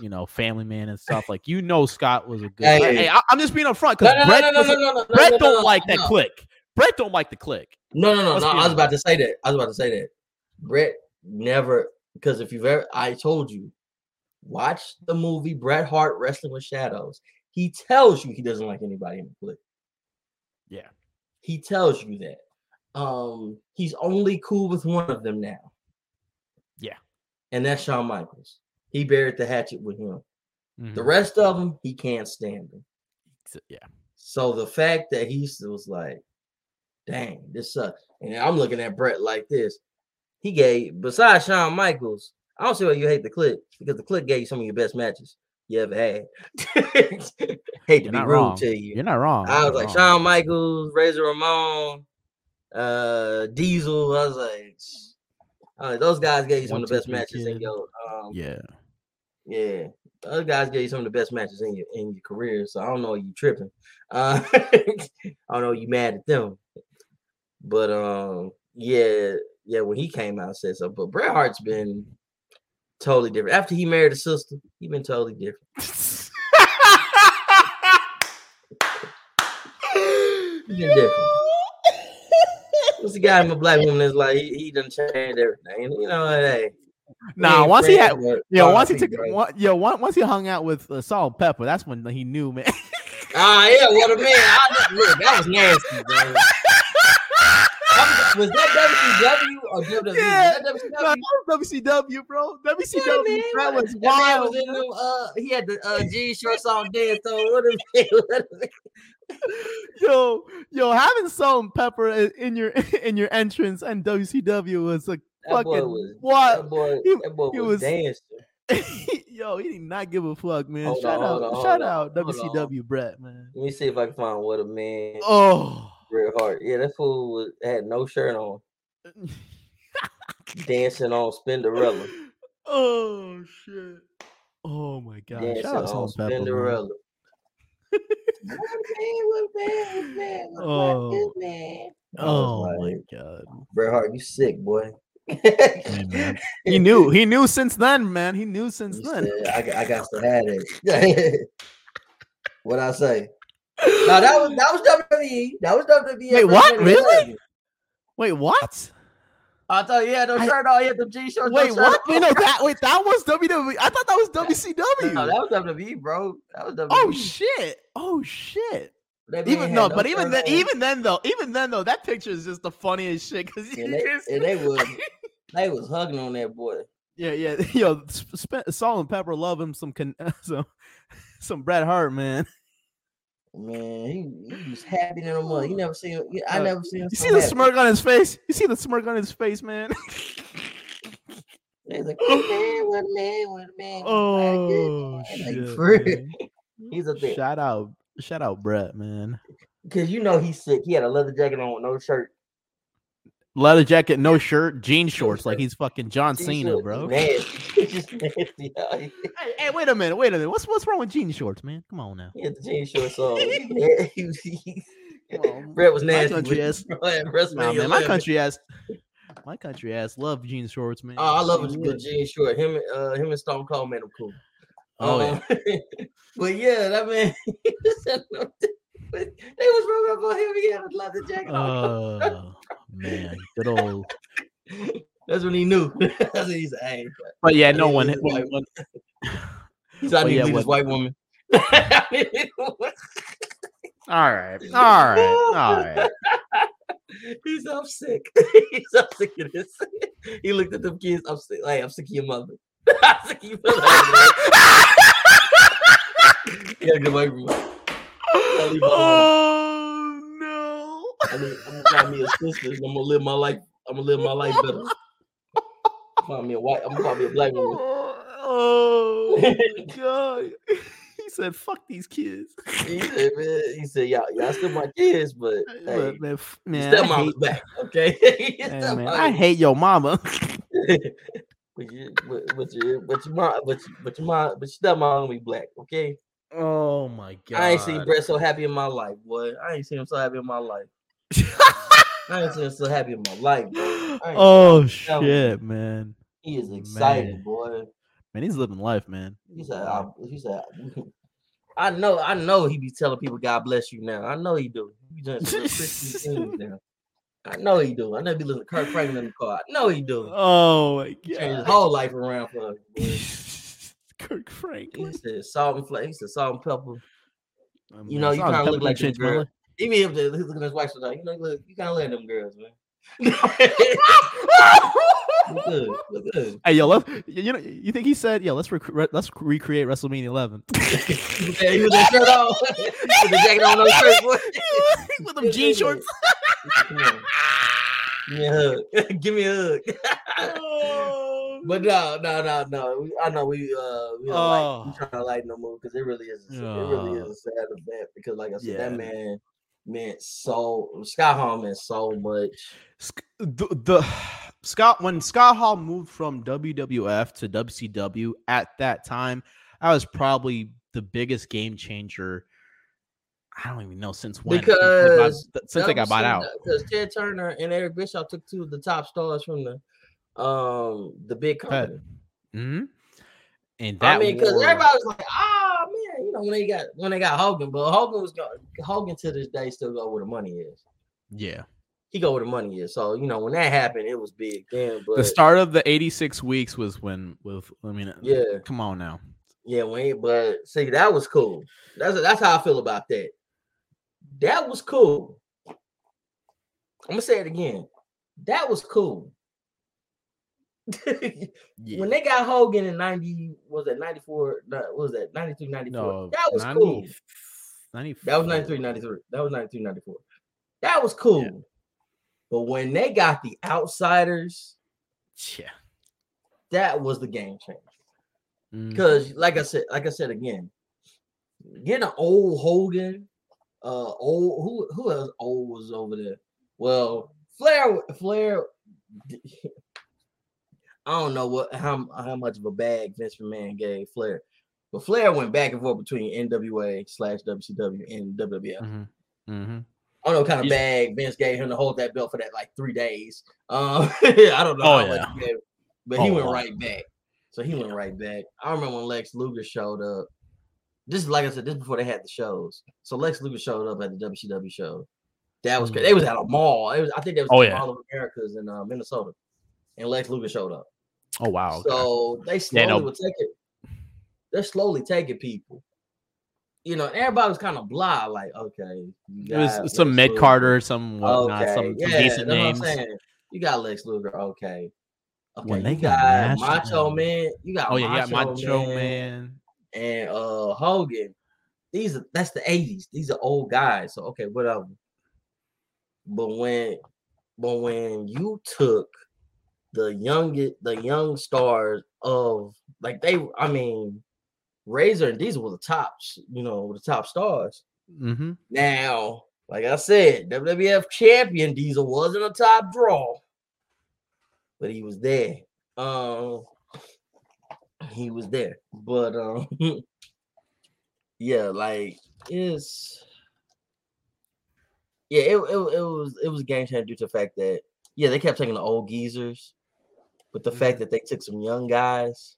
S1: You know, family man and stuff. Like, you know, Scott was a good.
S2: Hey.
S1: Hey, I, am just being upfront because
S2: no,
S1: Bret,
S2: no, no, no, no, Bret
S1: don't like that Kliq. Bret don't like the Kliq.
S2: No, no, no, no. I was about to say that. I was about to say that. Bret never, because if you've ever, I told you, watch the movie Bret Hart Wrestling with Shadows. He tells you he doesn't like anybody in the Kliq.
S1: Yeah.
S2: He tells you that. Um, he's only cool with one of them now.
S1: Yeah.
S2: And that's Shawn Michaels. He buried the hatchet with him. The
S1: Mhm.
S2: rest of them, he can't stand them.
S1: yeah.
S2: So the fact that he was like, dang, this sucks. And I'm looking at Bret like this. He gave, besides Shawn Michaels, I don't see why you hate the Kliq because the Kliq gave you some of your best matches you ever had. hate to
S1: You're
S2: be rude
S1: wrong.
S2: to you.
S1: You're not wrong.
S2: I
S1: You're
S2: was like,
S1: wrong.
S2: Shawn Michaels, Razor Ramon, uh, Diesel. I was like, all right, those guys gave you some
S1: One,
S2: of the
S1: two,
S2: best matches in
S1: kid.
S2: your um,
S1: Yeah.
S2: Yeah, those guys gave you some of the best matches in your in your career. So I don't know you tripping. Uh, I don't know you mad at them. But um, yeah, yeah. When he came out, said so. But Bret Hart's been totally different after he married a sister. He been totally different. He been different. What's the guy in a black woman that's like he, he done changed everything. You know, hey.
S1: Nah, once he had,
S2: but
S1: once he took, one, yeah, one, once he hung out with uh, Salt Pepper, that's when he knew, man.
S2: Ah, yeah, what a man. I, look, that was nasty, bro. Was, that WCW or WWE?
S1: Yeah.
S2: Was that WCW?
S1: was WCW, bro. WCW,
S2: man,
S1: that was
S2: that
S1: wild.
S2: was in them, uh, he had the uh, jean shorts on dead. So what a man. What a man.
S1: yo, yo, having Salt-N-Pepa in your in your entrance and WCW was like fucking
S2: was
S1: what?
S2: that boy,
S1: He-
S2: that boy
S1: he
S2: was,
S1: was-
S2: dancing.
S1: yo, he did not give a fuck, man.
S2: Hold
S1: shout
S2: on,
S1: out,
S2: on,
S1: shout out
S2: on.
S1: WCW Bret, man.
S2: Let me see if I can find what a man
S1: Oh,
S2: Bret Hart. Yeah, that fool was, had no shirt on, dancing on Spinderella.
S1: oh shit. Oh my god.
S2: dancing
S1: Shout out
S2: on
S1: Salt and Pepper. man.
S2: Spinderella. Man, what man, what man, what
S1: Oh.
S2: man. I
S1: Oh my god.
S2: Bret Hart, you sick, boy.
S1: He knew. He knew since then, man. He knew since then.
S2: I, got- I got to have it. what I say? No, that was that was WWE. That was WWE.
S1: Wait, what? Really? Wait, what?
S2: I thought you had no
S1: I-
S2: shirt on. You had them jean shorts. no
S1: Wait,
S2: shirt
S1: what? Wait, no, that wait, that was WWE. I thought that was WCW.
S2: No, that was WWE, bro. That was WWE.
S1: oh shit. Oh shit. Even no, but even then,
S2: on.
S1: even then though, even then though, that picture is just the funniest shit because
S2: and they, and they was they was hugging on that boy.
S1: yeah, yeah, yo, Sp- Salt-N-Pepa love him some con- some some Bret Hart, man.
S2: Man, he, he was happy in the mud. You never seen him. I never seen him.
S1: You
S2: so
S1: see the
S2: happy.
S1: smirk on his face? You see the smirk on his face, man?
S2: He's like, "What a man, what man, what man.
S1: oh.
S2: Like,
S1: shit. man.
S2: He's a thing.
S1: Shout out, shout out, Bret, man.
S2: Because you know he's sick. He had a leather jacket on with no shirt.
S1: Leather jacket, no shirt, jean shorts, like he's fucking John
S2: Jean
S1: Cena,
S2: shorts
S1: bro.
S2: Nasty. Just nasty.
S1: Hey, hey, wait a minute, wait a minute. What's what's wrong with jean shorts, man? Come on now.
S2: He had the jean shorts on. He- he was- he-
S1: Come on.
S2: Bret was
S1: My country ass- Nah, man, my country ass, my country ass love jean shorts, man.
S2: Oh, I love a good
S1: shorts.
S2: jean short. Him, and, uh, him and Stone Cold made him cool.
S1: Oh yeah.
S2: Um, but yeah, that man. they was rolling up on him. He had a leather jacket on.
S1: Oh man, good old.
S2: That's when he knew. That's when he said, "Hey."
S1: But yeah, no one.
S2: yeah,
S1: when-
S2: like- He said, "I need
S1: yeah,
S2: this white woman."
S1: all right, all right, all right.
S2: He's so sick. He's so sick of this. he looked at them kids. I'm sick. Like I'm sick of your mother. I'm sick of yeah, good away from me. I'll leave her alone.
S1: oh no.
S2: I mean, I'm gonna find me a sister. I'm gonna live my life. I'm gonna live my life better. Find me a white. I'm gonna find me a black woman.
S1: Oh, oh my god. He said, fuck these kids.
S2: He said, man, he said, y'all, y'all still my kids, but hey,
S1: man, f- man, I
S2: stepmom
S1: hate,
S2: is back, okay?
S1: hey, man, I hate your mama.
S2: but you, but, but you, but your mom, but your mom, but your stepmom gonna be black, okay?
S1: Oh my god.
S2: I ain't seen Bret so happy in my life, boy. I ain't seen him so happy in my life. I ain't seen him so happy in my life. Bro. I ain't-
S1: oh shit, man.
S2: He is excited,
S1: Man.
S2: boy.
S1: Man, he's living life, man.
S2: He said, I, he said, I know, I know he be telling people God bless you now. I know he do. He doing some Christian things now. I know he do. I know he be listening to Kirk Franklin in the car. I know he do.
S1: Oh my
S2: He changed his whole life around for us.
S1: Kirk
S2: He
S1: Franklin.
S2: said salt and flavor. He said salt and pepper.
S1: Oh,
S2: You know, you kinda look like
S1: my
S2: girl.
S1: life.
S2: Even if he's looking at his wife, so you know, look, you kind of let them girls, man. look good, look good.
S1: Hey, yo, let you know. You think he said, "Yo, let's rec- re- let's recreate WrestleMania 11
S2: Yeah, he was that shirt on, with the jacket on, no shirt, boy.
S1: with them jean shorts."
S2: Come on, give me a hug. give me a hug.
S1: Oh,
S2: But no, no, no, no. I know we uh we don't
S1: Oh.
S2: like we trying to lighten the mood because it really is a, it really is a sad event because like I said, that man meant so Scott Hall meant so much.
S1: The, the Scott when Scott Hall moved from WWF to WCW at that time, that was probably the biggest game changer. I don't even know since when since they bought-
S2: Because
S1: since they got bought out.
S2: Because Ted Turner and Eric Bischoff took two of the top stars from the um the big company.
S1: hmm And that
S2: I mean, because everybody was like, ah man, you know, when they got when they got Hogan, but Hogan was going Hogan to this day still go where the money is.
S1: yeah,
S2: He go where the money is. So, you know, when that happened, it was big then. But
S1: the start of the 86 weeks was when with I mean,
S2: yeah,
S1: come on now.
S2: yeah, when but see, that was cool. That's that's how I feel about that. That was cool. I'm gonna say it again. That was cool.
S1: Yeah.
S2: when they got Hogan in 90, was that 94? What was that? 93, 94.
S1: no,
S2: that was
S1: 90
S2: cool.
S1: 94.
S2: That was 93, 93. That was 93, 94. That was cool. But when they got the outsiders,
S1: Yeah.
S2: that was the game changer.
S1: Mm-hmm.
S2: Because, like I said, like I said again, getting an old Hogan, uh, old who who else old was over there? Well, Flair, Flair. I don't know what how how much of a bag Vince McMahon gave Flair, but Flair went back and forth between NWA slash WCW and WWF.
S1: Mhm. Mhm.
S2: I don't know what kind of bag Vince gave him to hold that belt for that like three days. Um, I don't know
S1: Oh,
S2: how much
S1: yeah.
S2: he gave, but he
S1: Oh,
S2: went
S1: wow.
S2: right back. So he went right back. I remember when Lex Luger showed up. This is like I said, this is before they had the shows. So Lex Luger showed up at the WCW show. That was crazy. They was at a mall. It was, I think they was
S1: Oh, yeah.
S2: Mall of Americas in uh, Minnesota, and Lex Luger showed up.
S1: Oh wow. okay.
S2: So they slowly would take it. They're slowly taking people. You know, everybody was kind of blah, like, okay.
S1: it was some
S2: Lex Luger.
S1: Carter, some whatnot,
S2: Okay,
S1: some, some
S2: yeah,
S1: decent names.
S2: what I'm saying. You got Lex Luger, okay. Okay,
S1: When
S2: you
S1: they
S2: got,
S1: got
S2: Macho Man. You got
S1: Oh yeah, you got
S2: Macho,
S1: Macho
S2: Man,
S1: Man.
S2: And uh Hogan. These are that's the 80s. These are old guys. So okay, whatever. But when but when you took the youngest the young stars of like they I mean Razor and Diesel were the tops, you know, the top stars.
S1: Mm-hmm.
S2: Now, like I said, WWF champion Diesel wasn't a top draw, but he was there. Um, he was there, but um, yeah, like it's yeah, it, it, it was it was a game changer due to the fact that yeah, they kept taking the old geezers, but the fact that they took some young guys,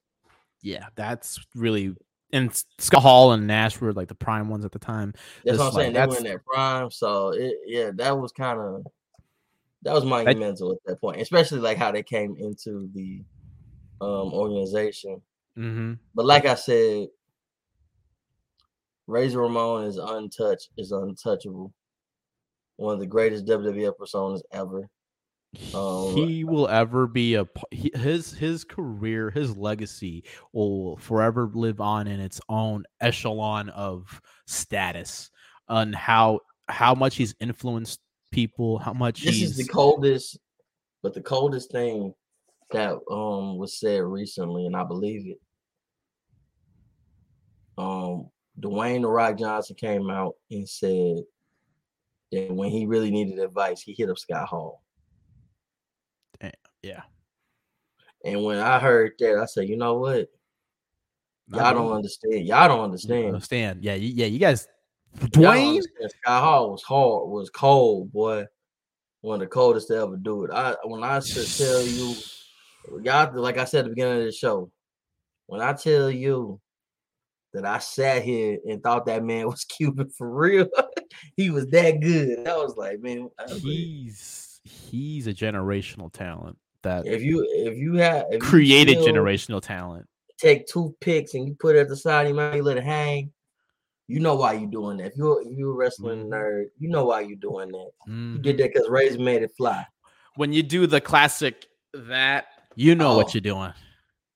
S1: Yeah, that's really and Scott Hall and Nash were like the prime ones at the time.
S2: that's
S1: It's
S2: what I'm
S1: like,
S2: saying. They were in their prime, so it yeah, that was kind of that was monumental at that point, especially like how they came into the um organization.
S1: Mm-hmm.
S2: But like I said, Razor Ramon is untouched, is untouchable. One of the greatest WWF personas ever. Um,
S1: he will ever be a his his career his legacy will forever live on in its own echelon of status on how how much he's influenced people how much
S2: this
S1: he's
S2: is the coldest, but the coldest thing that um was said recently, and I believe it. Um, Dwayne the Rock Johnson came out and said that when he really needed advice, he hit up Scott Hall.
S1: yeah
S2: And when I heard that, I said, you know what?
S1: I
S2: Y'all don't understand. Y'all don't understand.
S1: understand yeah you, yeah you guys Dwayne.
S2: Scott Hall was hard, was cold, boy. One of the coldest to ever do it. I when I should tell you, y'all like I said at the beginning of the show, when I tell you that I sat here and thought that man was Cuban for real, he was that good. I was like, man, was like,
S1: he's he's a generational talent that
S2: if you if you have if
S1: created
S2: still
S1: generational talent
S2: take two picks and you put it at the side of your mouth, you let it hang. You know why you're doing that. If you're if you're a wrestling
S1: Mhm.
S2: nerd, you know why you're doing that. You
S1: Mhm.
S2: did that because Razor made it fly.
S1: when you do the classic that you know
S2: Oh.
S1: what you're doing.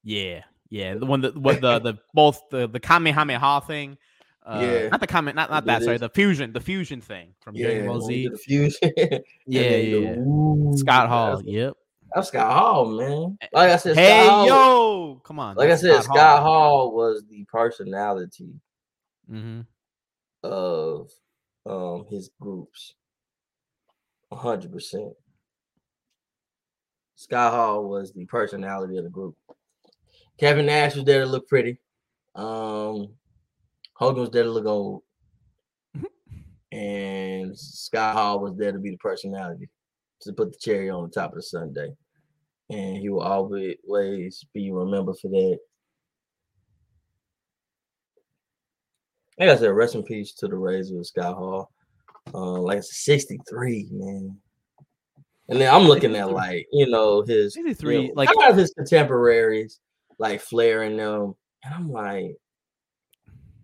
S1: Yeah, yeah. The one that what the the both the the Kamehameha thing. Uh,
S2: Yeah.
S1: not the comment, not not
S2: It
S1: that. Sorry,
S2: is.
S1: the fusion, the fusion thing from Dragon Ball Z.
S2: the fusion.
S1: Yeah, yeah,
S2: the
S1: Scott Hall.
S2: That's,
S1: Yep.
S2: that's Scott Hall, man. Like I said,
S1: Hey
S2: Scott Hall,
S1: yo, come on.
S2: like I said, Scott Hall was the personality
S1: hmm
S2: of um his groups. hundred percent. Scott Hall was the personality of the group. Kevin Nash was there to look pretty. Um Hogan was there to look old. and Scott Hall was there to be the personality to put the cherry on the top of the sundae. And he will always be remembered for that. Like I said, rest in peace to the Razor of Scott Hall. Uh, like it's 63, man. And then I'm looking at like, you know, his you
S1: 63,
S2: know,
S1: like-
S2: his contemporaries, like Flair and them. And I'm like,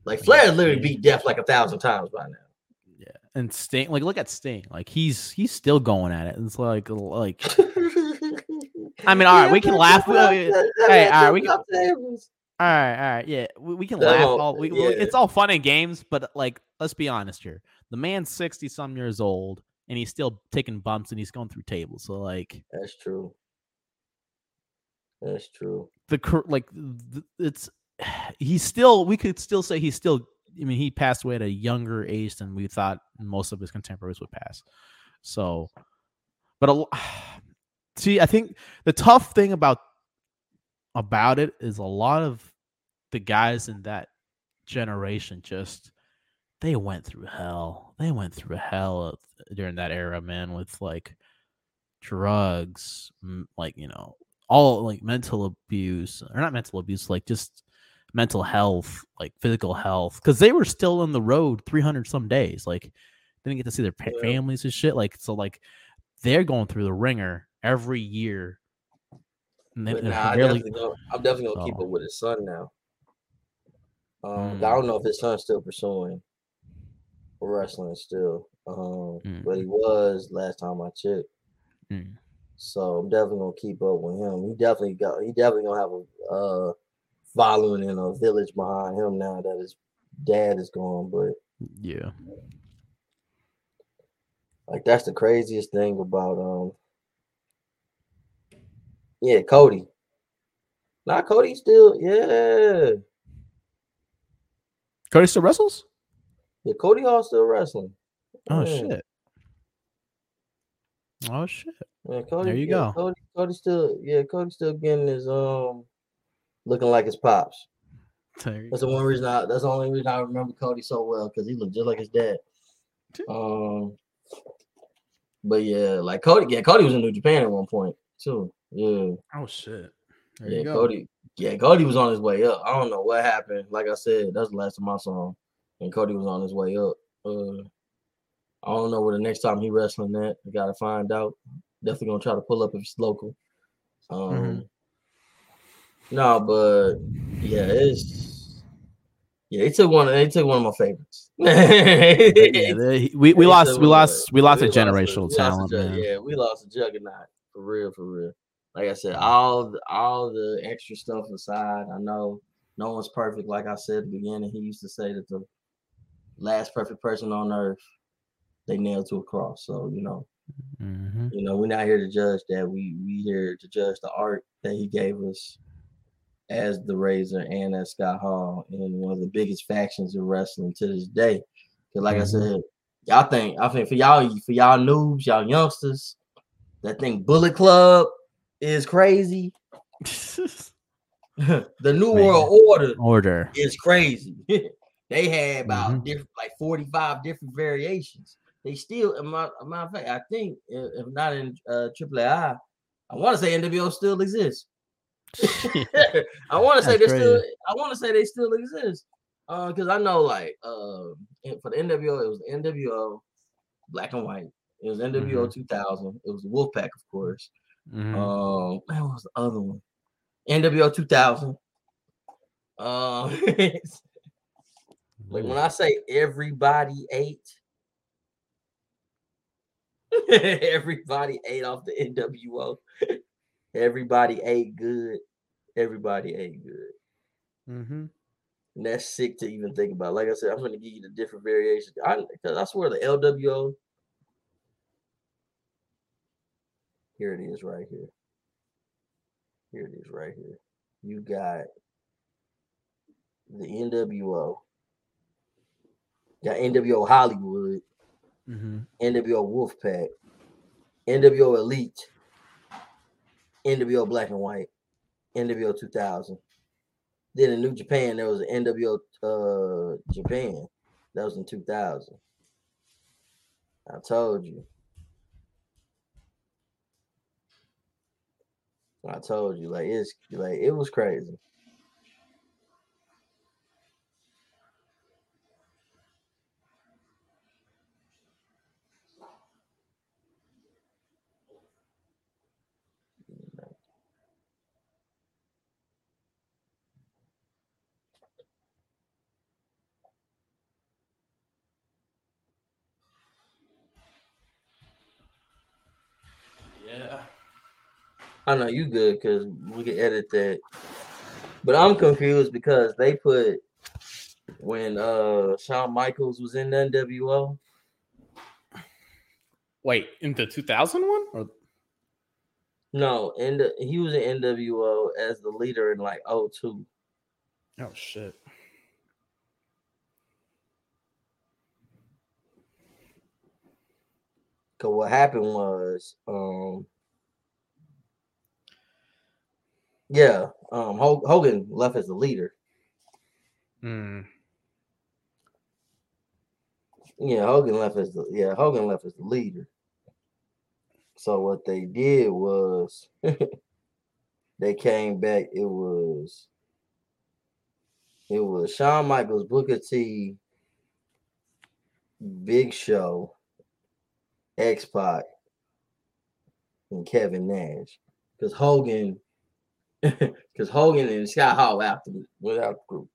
S2: like Flair literally beat death like a thousand times by now.
S1: Yeah, and Sting, like look at Sting, like he's he's still going at it. It's like like I mean, all right, we can laugh. Hey, all right, we can- All right, all right, yeah, we, we can laugh. All we, we-
S2: yeah.
S1: it's all fun and games, but like, let's be honest here. The man's sixty some years old, and he's still taking bumps, and he's going through tables. So like,
S2: That's true. That's true.
S1: the like, it's he's still. We could still say he's still. I mean, he passed away at a younger age than we thought most of his contemporaries would pass. So, but a, see, I think the tough thing about about it is a lot of the guys in that generation just they went through hell. They went through hell during that era, man, with like drugs, like you know, all like mental abuse or not mental abuse, like just mental health, like physical health, because they were still on the road 300 some days. Like, didn't get to see their pa- families and shit. Like, so like they're going through the ringer every year. And they,
S2: nah, I
S1: barely-
S2: definitely gonna, I'm definitely gonna keep
S1: Oh.
S2: up with his son now. Um,
S1: Mm.
S2: I don't know if his son's still pursuing wrestling still. Um,
S1: Mm.
S2: but he was last time I checked.
S1: Mm.
S2: So I'm definitely gonna keep up with him. He definitely got he definitely gonna have a uh following and a village behind him now that his dad is gone. But
S1: yeah.
S2: like that's the craziest thing about um yeah, Cody. Not Cody still, yeah.
S1: Cody still wrestles?
S2: Yeah, Cody Hall still wrestling.
S1: Oh
S2: Yeah.
S1: shit. Oh shit.
S2: Yeah, Cody,
S1: There you
S2: yeah,
S1: go.
S2: Cody, Cody still, yeah, Cody still getting his um, looking like his pops. That's the one reason I. That's the only reason I remember Cody so well because he looked just like his dad. Um, but yeah, like Cody, yeah, Cody was in New Japan at one point too. Yeah,
S1: Oh shit. There
S2: yeah,
S1: you go.
S2: Cody. Yeah, Cody was on his way up. I don't know what happened. Like I said, that's the last time I saw him, and Cody was on his way up. Uh, I don't know where the next time he wrestling at. I gotta find out. Definitely gonna try to pull up if it's local. Um,
S1: Mhm.
S2: no, but yeah, it's yeah. They took one. They took one of my favorites.
S1: yeah, they- we, we lost we
S2: one of
S1: lost we lost a
S2: we
S1: generational
S2: we
S1: talent,
S2: a. Yeah, we lost a juggernaut. for real, for real. Like I said, all the, all the extra stuff aside, I know no one's perfect. Like I said at the beginning, he used to say that the last perfect person on earth they nailed to a cross. So you know,
S1: Mm-hmm.
S2: you know, we're not here to judge that. We we here to judge the art that he gave us as the Razor and as Scott Hall and one of the biggest factions of wrestling to this day. Cause like
S1: Mhm.
S2: I said, y'all think I think for y'all for y'all noobs, y'all youngsters that think Bullet Club is crazy. the New
S1: Man.
S2: World Order
S1: Order.
S2: is crazy. they had about
S1: Mhm.
S2: different, like 45 different variations. They still, a matter, of fact, I think if not in uh, AAA, I want to say NWO still exists. I want to say they still. I want to say they still exist. Uh, because I know, like, uh, for the NWO, it was NWO, black and white. It was NWO
S1: Mhm.
S2: 2000. It was Wolfpack, of course.
S1: Mhm.
S2: Um, man, what was the other one? NWO 2000. Um, like when I say everybody ate, everybody ate off the NWO. Everybody ate good. Everybody ate good.
S1: mm-hmm.
S2: And that's sick to even think about. Like I said, I'm going to give you the different variations. I, cause I swear the LWO. Here it is right here. Here it is right here. You got the NWO. Got NWO Hollywood,
S1: Mm-hmm.
S2: NWO Wolfpack, NWO Elite, NWO Black and White, NWO 2000. Then in New Japan, there was NWO uh, Japan. That was in 2000. I told you. I told you, like it's like it was crazy.
S1: Yeah.
S2: I know you good because we can edit that. But I'm confused because they put when uh Shawn Michaels was in the NWO.
S3: Wait, in the 2001 or
S2: No, and he was in NWO as the leader in like 02.
S3: oh shit.
S2: Cause what happened was, um, yeah, um, Hogan left as the leader.
S3: Mm.
S2: Yeah, Hogan left as the yeah Hogan left as the leader. So what they did was they came back. It was it was Shawn Michaels, Booker T, Big Show, X Pac, and Kevin Nash. Because Hogan, because Hogan and Scott Hall after without the group.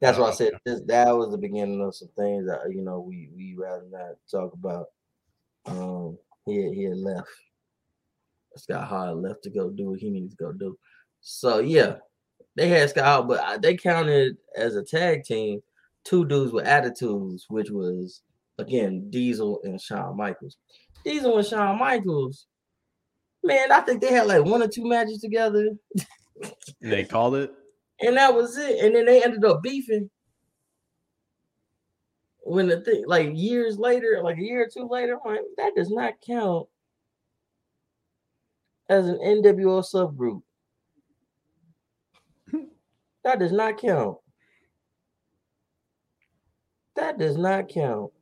S2: That's why I said this, that was the beginning of some things that you know we we rather not talk about. Um, he had, he had left. Scott Hall left to go do what he needed to go do. So yeah, they had Scott Hall, but they counted as a tag team two dudes with attitudes, which was again Diesel and Shawn Michaels. Diesel and Shawn Michaels, man, I think they had like one or two matches together,
S3: They called it.
S2: and that was it. And then they ended up beefing. When the thing, like years later, like a year or two later, I'm like, that does not count as an NWO subgroup. that does not count. That does not count.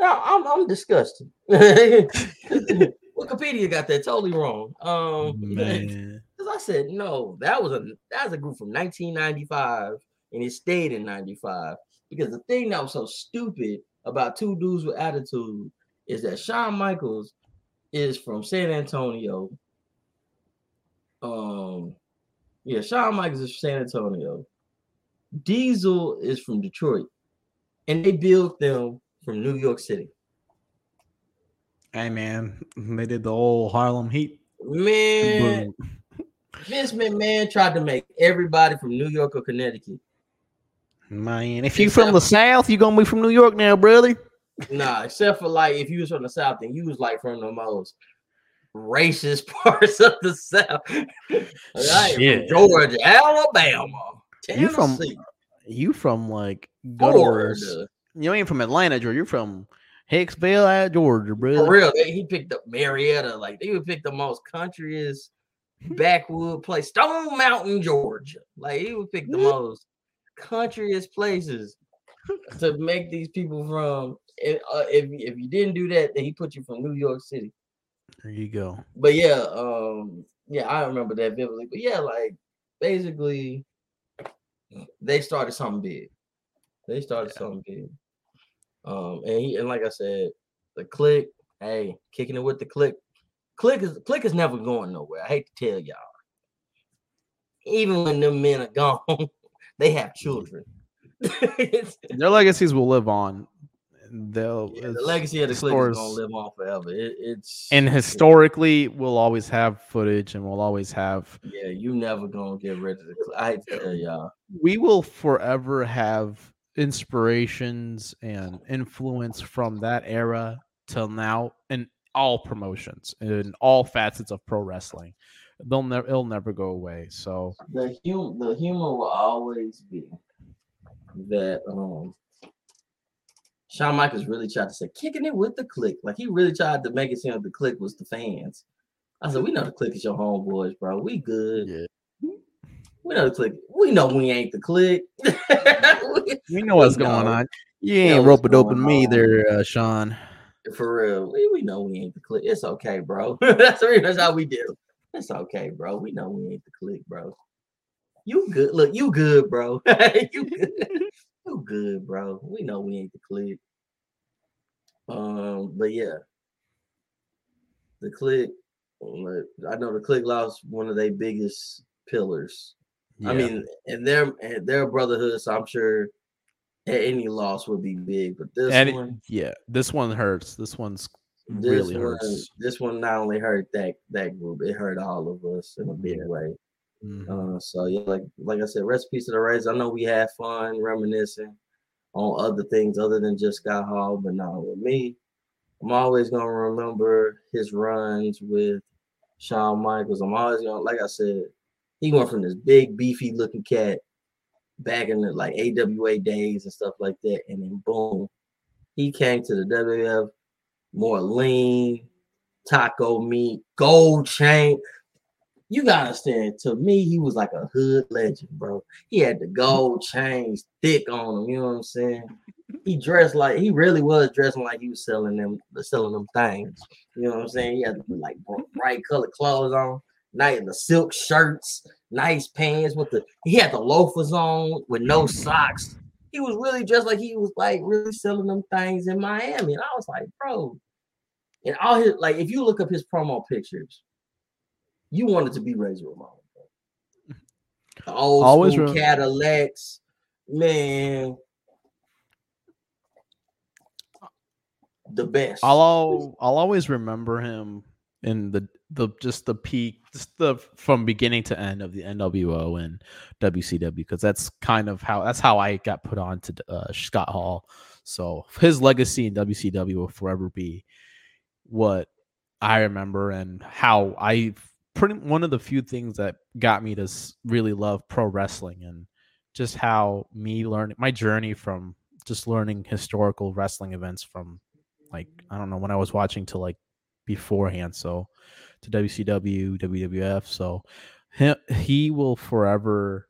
S2: No, I'm I'm disgusted. Wikipedia got that totally wrong. Um,
S1: Man.
S2: because I said no, that was a that was a group from 1995, and it stayed in 95. Because the thing that was so stupid about two dudes with attitude is that Shawn Michaels is from San Antonio. Um, yeah, Shawn Michaels is from San Antonio. Diesel is from Detroit, and they built them from New York City.
S3: Hey man, they did the old Harlem Heat.
S2: Man,
S3: Boom.
S2: Vince McMahon tried to make everybody from New York or Connecticut.
S3: Man, if
S1: If you from the South, you gonna be from New York now, brother.
S2: Nah, except for like if you was from the South, then you was like from the most racist parts of the South. Like, I
S3: Shit.
S2: from Georgia, Alabama,
S1: You from-
S2: Tennessee,
S1: You from like good
S2: Florida.
S1: You ain't from Atlanta, Georgia. You're from Hicksville, Georgia, bro.
S2: For real, they, he picked up Marietta. Like they would pick the most countryest backwood place, Stone Mountain, Georgia. Like he would pick the most countryest places to make these people from. If, uh, if if you didn't do that, then he put you from New York City.
S1: There you go.
S2: But yeah, um, yeah, I remember that vividly. But yeah, like basically, they started something big. They started
S1: Yeah.
S2: something big. Um, and he and like I said, the Kliq, hey, kicking it with the Kliq. Kliq is Kliq is never going nowhere. I hate to tell y'all. Even when them men are gone, they have children.
S1: Their legacies will live on. They'll
S2: yeah, the legacy of the Kliq is gonna live on forever. It, it's
S1: and historically we'll always have footage and we'll always have
S2: yeah, you never gonna get rid of the Kliq. I hate to tell y'all.
S1: we will forever have inspirations and influence from that era till now in all promotions in all facets of pro wrestling they'll never it'll never go away so
S2: the hum the humor will always be that um Shawn Michaels really tried to say kicking it with the Kliq. Like he really tried to make it seem like the Kliq was the fans. I said, we know the Kliq is your homeboys, bro. We good.
S1: yeah
S2: We know the Kliq. We know we ain't the Kliq. We-
S1: we know what's
S2: We
S1: going
S2: know.
S1: on you ain't rope open
S2: going
S1: me there uh, sean
S2: For real. We, we know we ain't the Kliq. It's okay, bro. that's, really- that's how we do. It's okay, bro. We know we ain't the Kliq, bro. You good. Look, you good, bro. you good. You good, bro. We know we ain't the Kliq. Um, but yeah. The Kliq. I know the Kliq lost one of their biggest pillars. I mean, and their and their brotherhood, so I'm sure any loss would be big. But this
S1: and it-
S2: one,
S1: yeah this one hurts this one's
S2: this
S1: really
S2: one,
S1: hurts
S2: this one not only hurt that that group, it hurt all of us in a big
S1: Yeah.
S2: way.
S1: Mhm.
S2: Uh, so yeah, like like I said, recipe to the race. I know we had fun reminiscing on other things other than just Scott Hall, but not with me. I'm always gonna remember his runs with Shawn Michaels. I'm always gonna, like I said, he went from this big beefy looking cat back in the like AWA days and stuff like that, and then boom, he came to the WWF more lean, taco meat, gold chain. You gotta understand, to me, he was like a hood legend, bro. He had the gold chains thick on him, you know what I'm saying? He dressed like he really was dressing like he was selling them selling them things. You know what I'm saying? He had like bright colored clothes on, nice the silk shirts, nice pants with the he had the loafers on with no socks. He was really just like he was like really selling them things in Miami. And I was like, bro, and all his like if you look up his promo pictures, you wanted to be Razor Ramon. bro. The old
S1: Always
S2: school Cadillacs, man. The best.
S1: I'll I'll always remember him in the the just the peak, just the from beginning to end of the NWO and WCW because that's kind of how that's how I got put on to uh, Scott Hall. So his legacy in WCW will forever be what I remember and how I pretty one of the few things that got me to really love pro wrestling and just how me learning my journey from just learning historical wrestling events from like I don't know when I was watching to like beforehand. So to WCW, WWF. So he, he will forever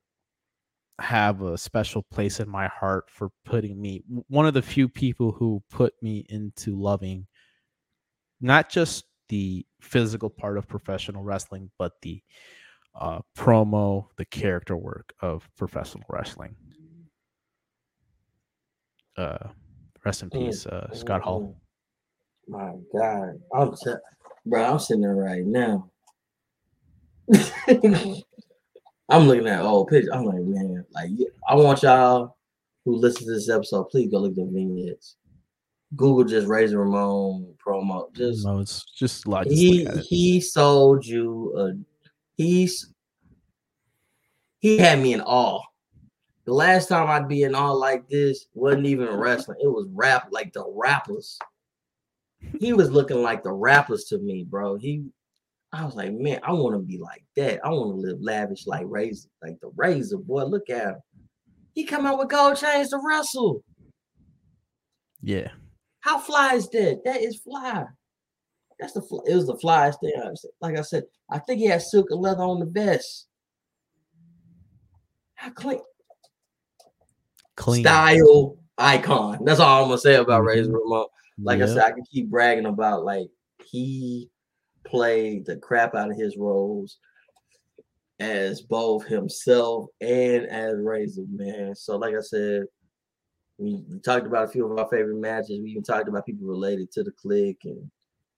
S1: have a special place in my heart for putting me one of the few people who put me into loving not just the physical part of professional wrestling, but the uh, promo, the character work of professional wrestling. Uh, rest in peace, uh, Scott Hall.
S2: My God, I'm t- bro. I'm sitting there right now. I'm looking at old pictures. I'm like, man, like I want y'all who listen to this episode, please go look at the vignettes. Google just Razor Ramon promo. Just
S1: no, it's just lot.
S2: he he sold you a he's he had me in awe. The last time I'd be in awe like this wasn't even wrestling. It was rap like the rappers. He was looking like the rappers to me, bro. He I was like, man, I want to be like that. I want to live lavish like Razor, like the Razor boy. Look at him. He come out with gold chains to wrestle.
S1: Yeah.
S2: How fly is that? That is fly. That's the fly. It was the flyest thing Like I said, I think he had silk and leather on the vest. How clean,
S1: Clean.
S2: style icon. That's all I'm gonna say about. Razor mm-hmm. Ramon. Like I said, I can keep bragging about like he played the crap out of his roles as both himself and as Razor, man. So, like I said, we, we talked about a few of our favorite matches. We even talked about people related to the Kliq and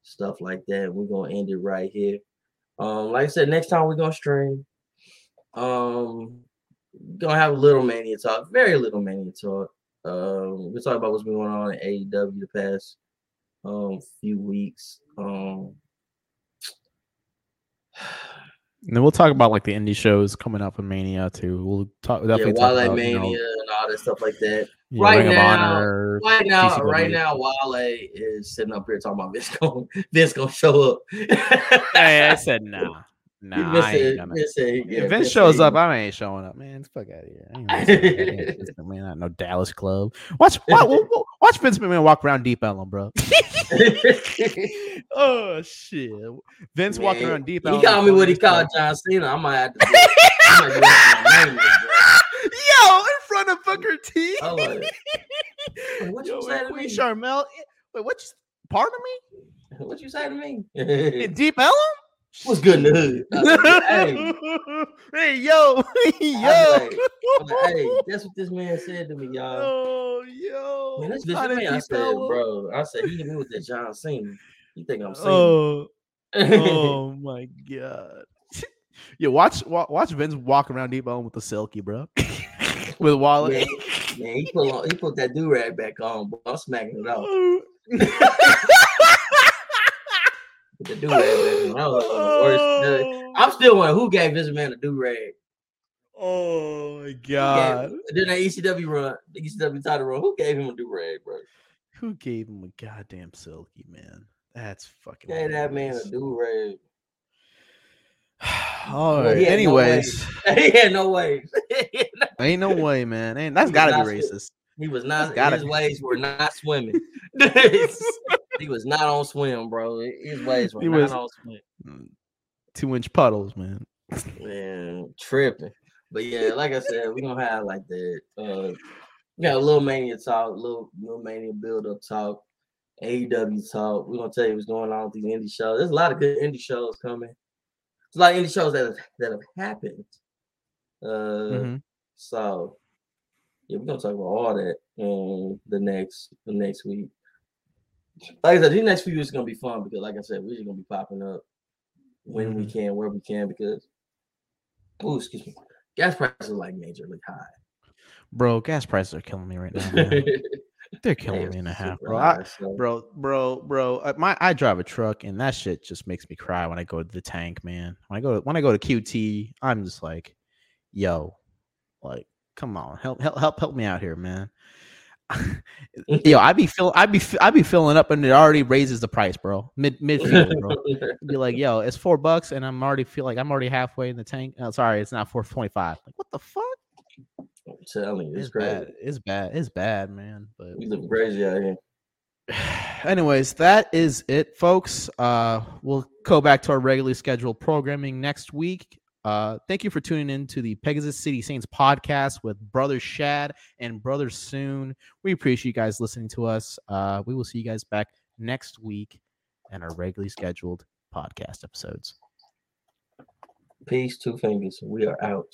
S2: stuff like that. We're gonna end it right here. Um, like I said, next time we're gonna stream. Um, gonna have a little mania talk, very little mania talk. Um, we'll talk about what's been going on in AEW the past um few weeks. Um,
S1: And then we'll talk about like the indie shows coming up in Mania too. We'll talk
S2: yeah,
S1: definitely talk
S2: Wale
S1: about, you
S2: Mania
S1: know,
S2: and all that stuff like that.
S1: you
S2: Right now-
S1: Honor.
S2: Right now,
S1: TCW.
S2: right now, Wale is sitting up here talking about Vince gonna Vince gonna show up.
S1: Hey, I said nah. Nah, I ain't gonna.
S2: Yeah,
S1: if Vince shows up, I ain't showing up, man. Fuck out of here. I ain't ain't not no Dallas club. Watch, watch, watch Vince McMahon walk around Deep Ellum, bro. oh shit, Vince walking around Deep
S2: He
S1: Ellum.
S2: called me what he called John Cena. I might have to. Do, I might do that name,
S1: Yo, in front of Booker T.
S2: Oh, eh, wait, what you
S1: Yo,
S2: say to me?
S1: Charmel. Wait, what? You, pardon me?
S2: What you say to me?
S1: Deep Ellum?
S2: What's good in the hood? I said, hey,
S1: hey, yo, yo.
S2: like- like, hey, that's what this man said to me, y'all.
S1: Oh, yo.
S2: Man, that's
S1: It's
S2: Vince
S1: not.
S2: I said,
S1: Ellum.
S2: bro. I said he hit me with that John Cena. You think I'm saying?
S1: Oh, oh my god. Yeah, watch wa- watch Vince walk around Deep Ellum with the silky, bro. with Wallet.
S2: man, man, he put on, he put that do rag back on. Bro. I'm smacking it off. The do rag back on. I was like, the worst. Oh. I'm still wondering who gave this man a do rag.
S1: Oh my
S2: God. Then that ECW run, the ECW title run, who gave him a do rag, bro?
S1: Who gave him a goddamn silky, man? That's fucking
S2: Gave that man a do rag.
S1: All right.
S2: Well, had no
S1: Anyways,
S2: he had no way.
S1: ain't no way, man. Ain't that's
S2: was
S1: gotta be racist.
S2: he was not.
S1: gotta
S2: His
S1: be.
S2: ways were not swimming. he was not on swim, bro. His ways were
S1: He
S2: not
S1: was-
S2: on swim.
S1: Mm, Two inch puddles, man.
S2: Man, tripping. But yeah, like I said, we're gonna have like that. Uh we got a little mania talk, little little mania build up talk, AEW talk. We're gonna tell you what's going on with these indie shows. There's a lot of good indie shows coming. There's a lot of indie shows that have, that have happened. Uh
S1: Mhm.
S2: so yeah, we're gonna talk about all that in the next the next week. Like I said, these next few years are gonna be fun because, like I said, we're just gonna be popping up when we can, where we can, because oh, excuse me, gas prices are like majorly high.
S1: Bro, gas prices are killing me right now. They're killing me in a half, bro. I, bro, bro, bro. uh, My I drive a truck, and that shit just makes me cry when I go to the tank, man. When I go to, when I go to QT, I'm just like, yo, like, come on, help, help, help, help me out here, man. yo, I be fill, I be, fi- I be filling up, and it already raises the price, bro. Mid midfield, bro. be like, yo, it's four bucks, and I'm already feel like I'm already halfway in the tank. Oh, sorry, it's not four twenty five. Like, what the fuck?
S2: I'm telling you, it's,
S1: It's bad. It's bad. It's bad, man. But
S2: We live crazy out here.
S1: anyways that is it folks uh we'll go back to our regularly scheduled programming next week uh thank you for tuning in to the pegasus city saints podcast with brother shad and brother soon we appreciate you guys listening to us uh we will see you guys back next week and our regularly scheduled podcast episodes
S2: Peace, two fingers. We are out.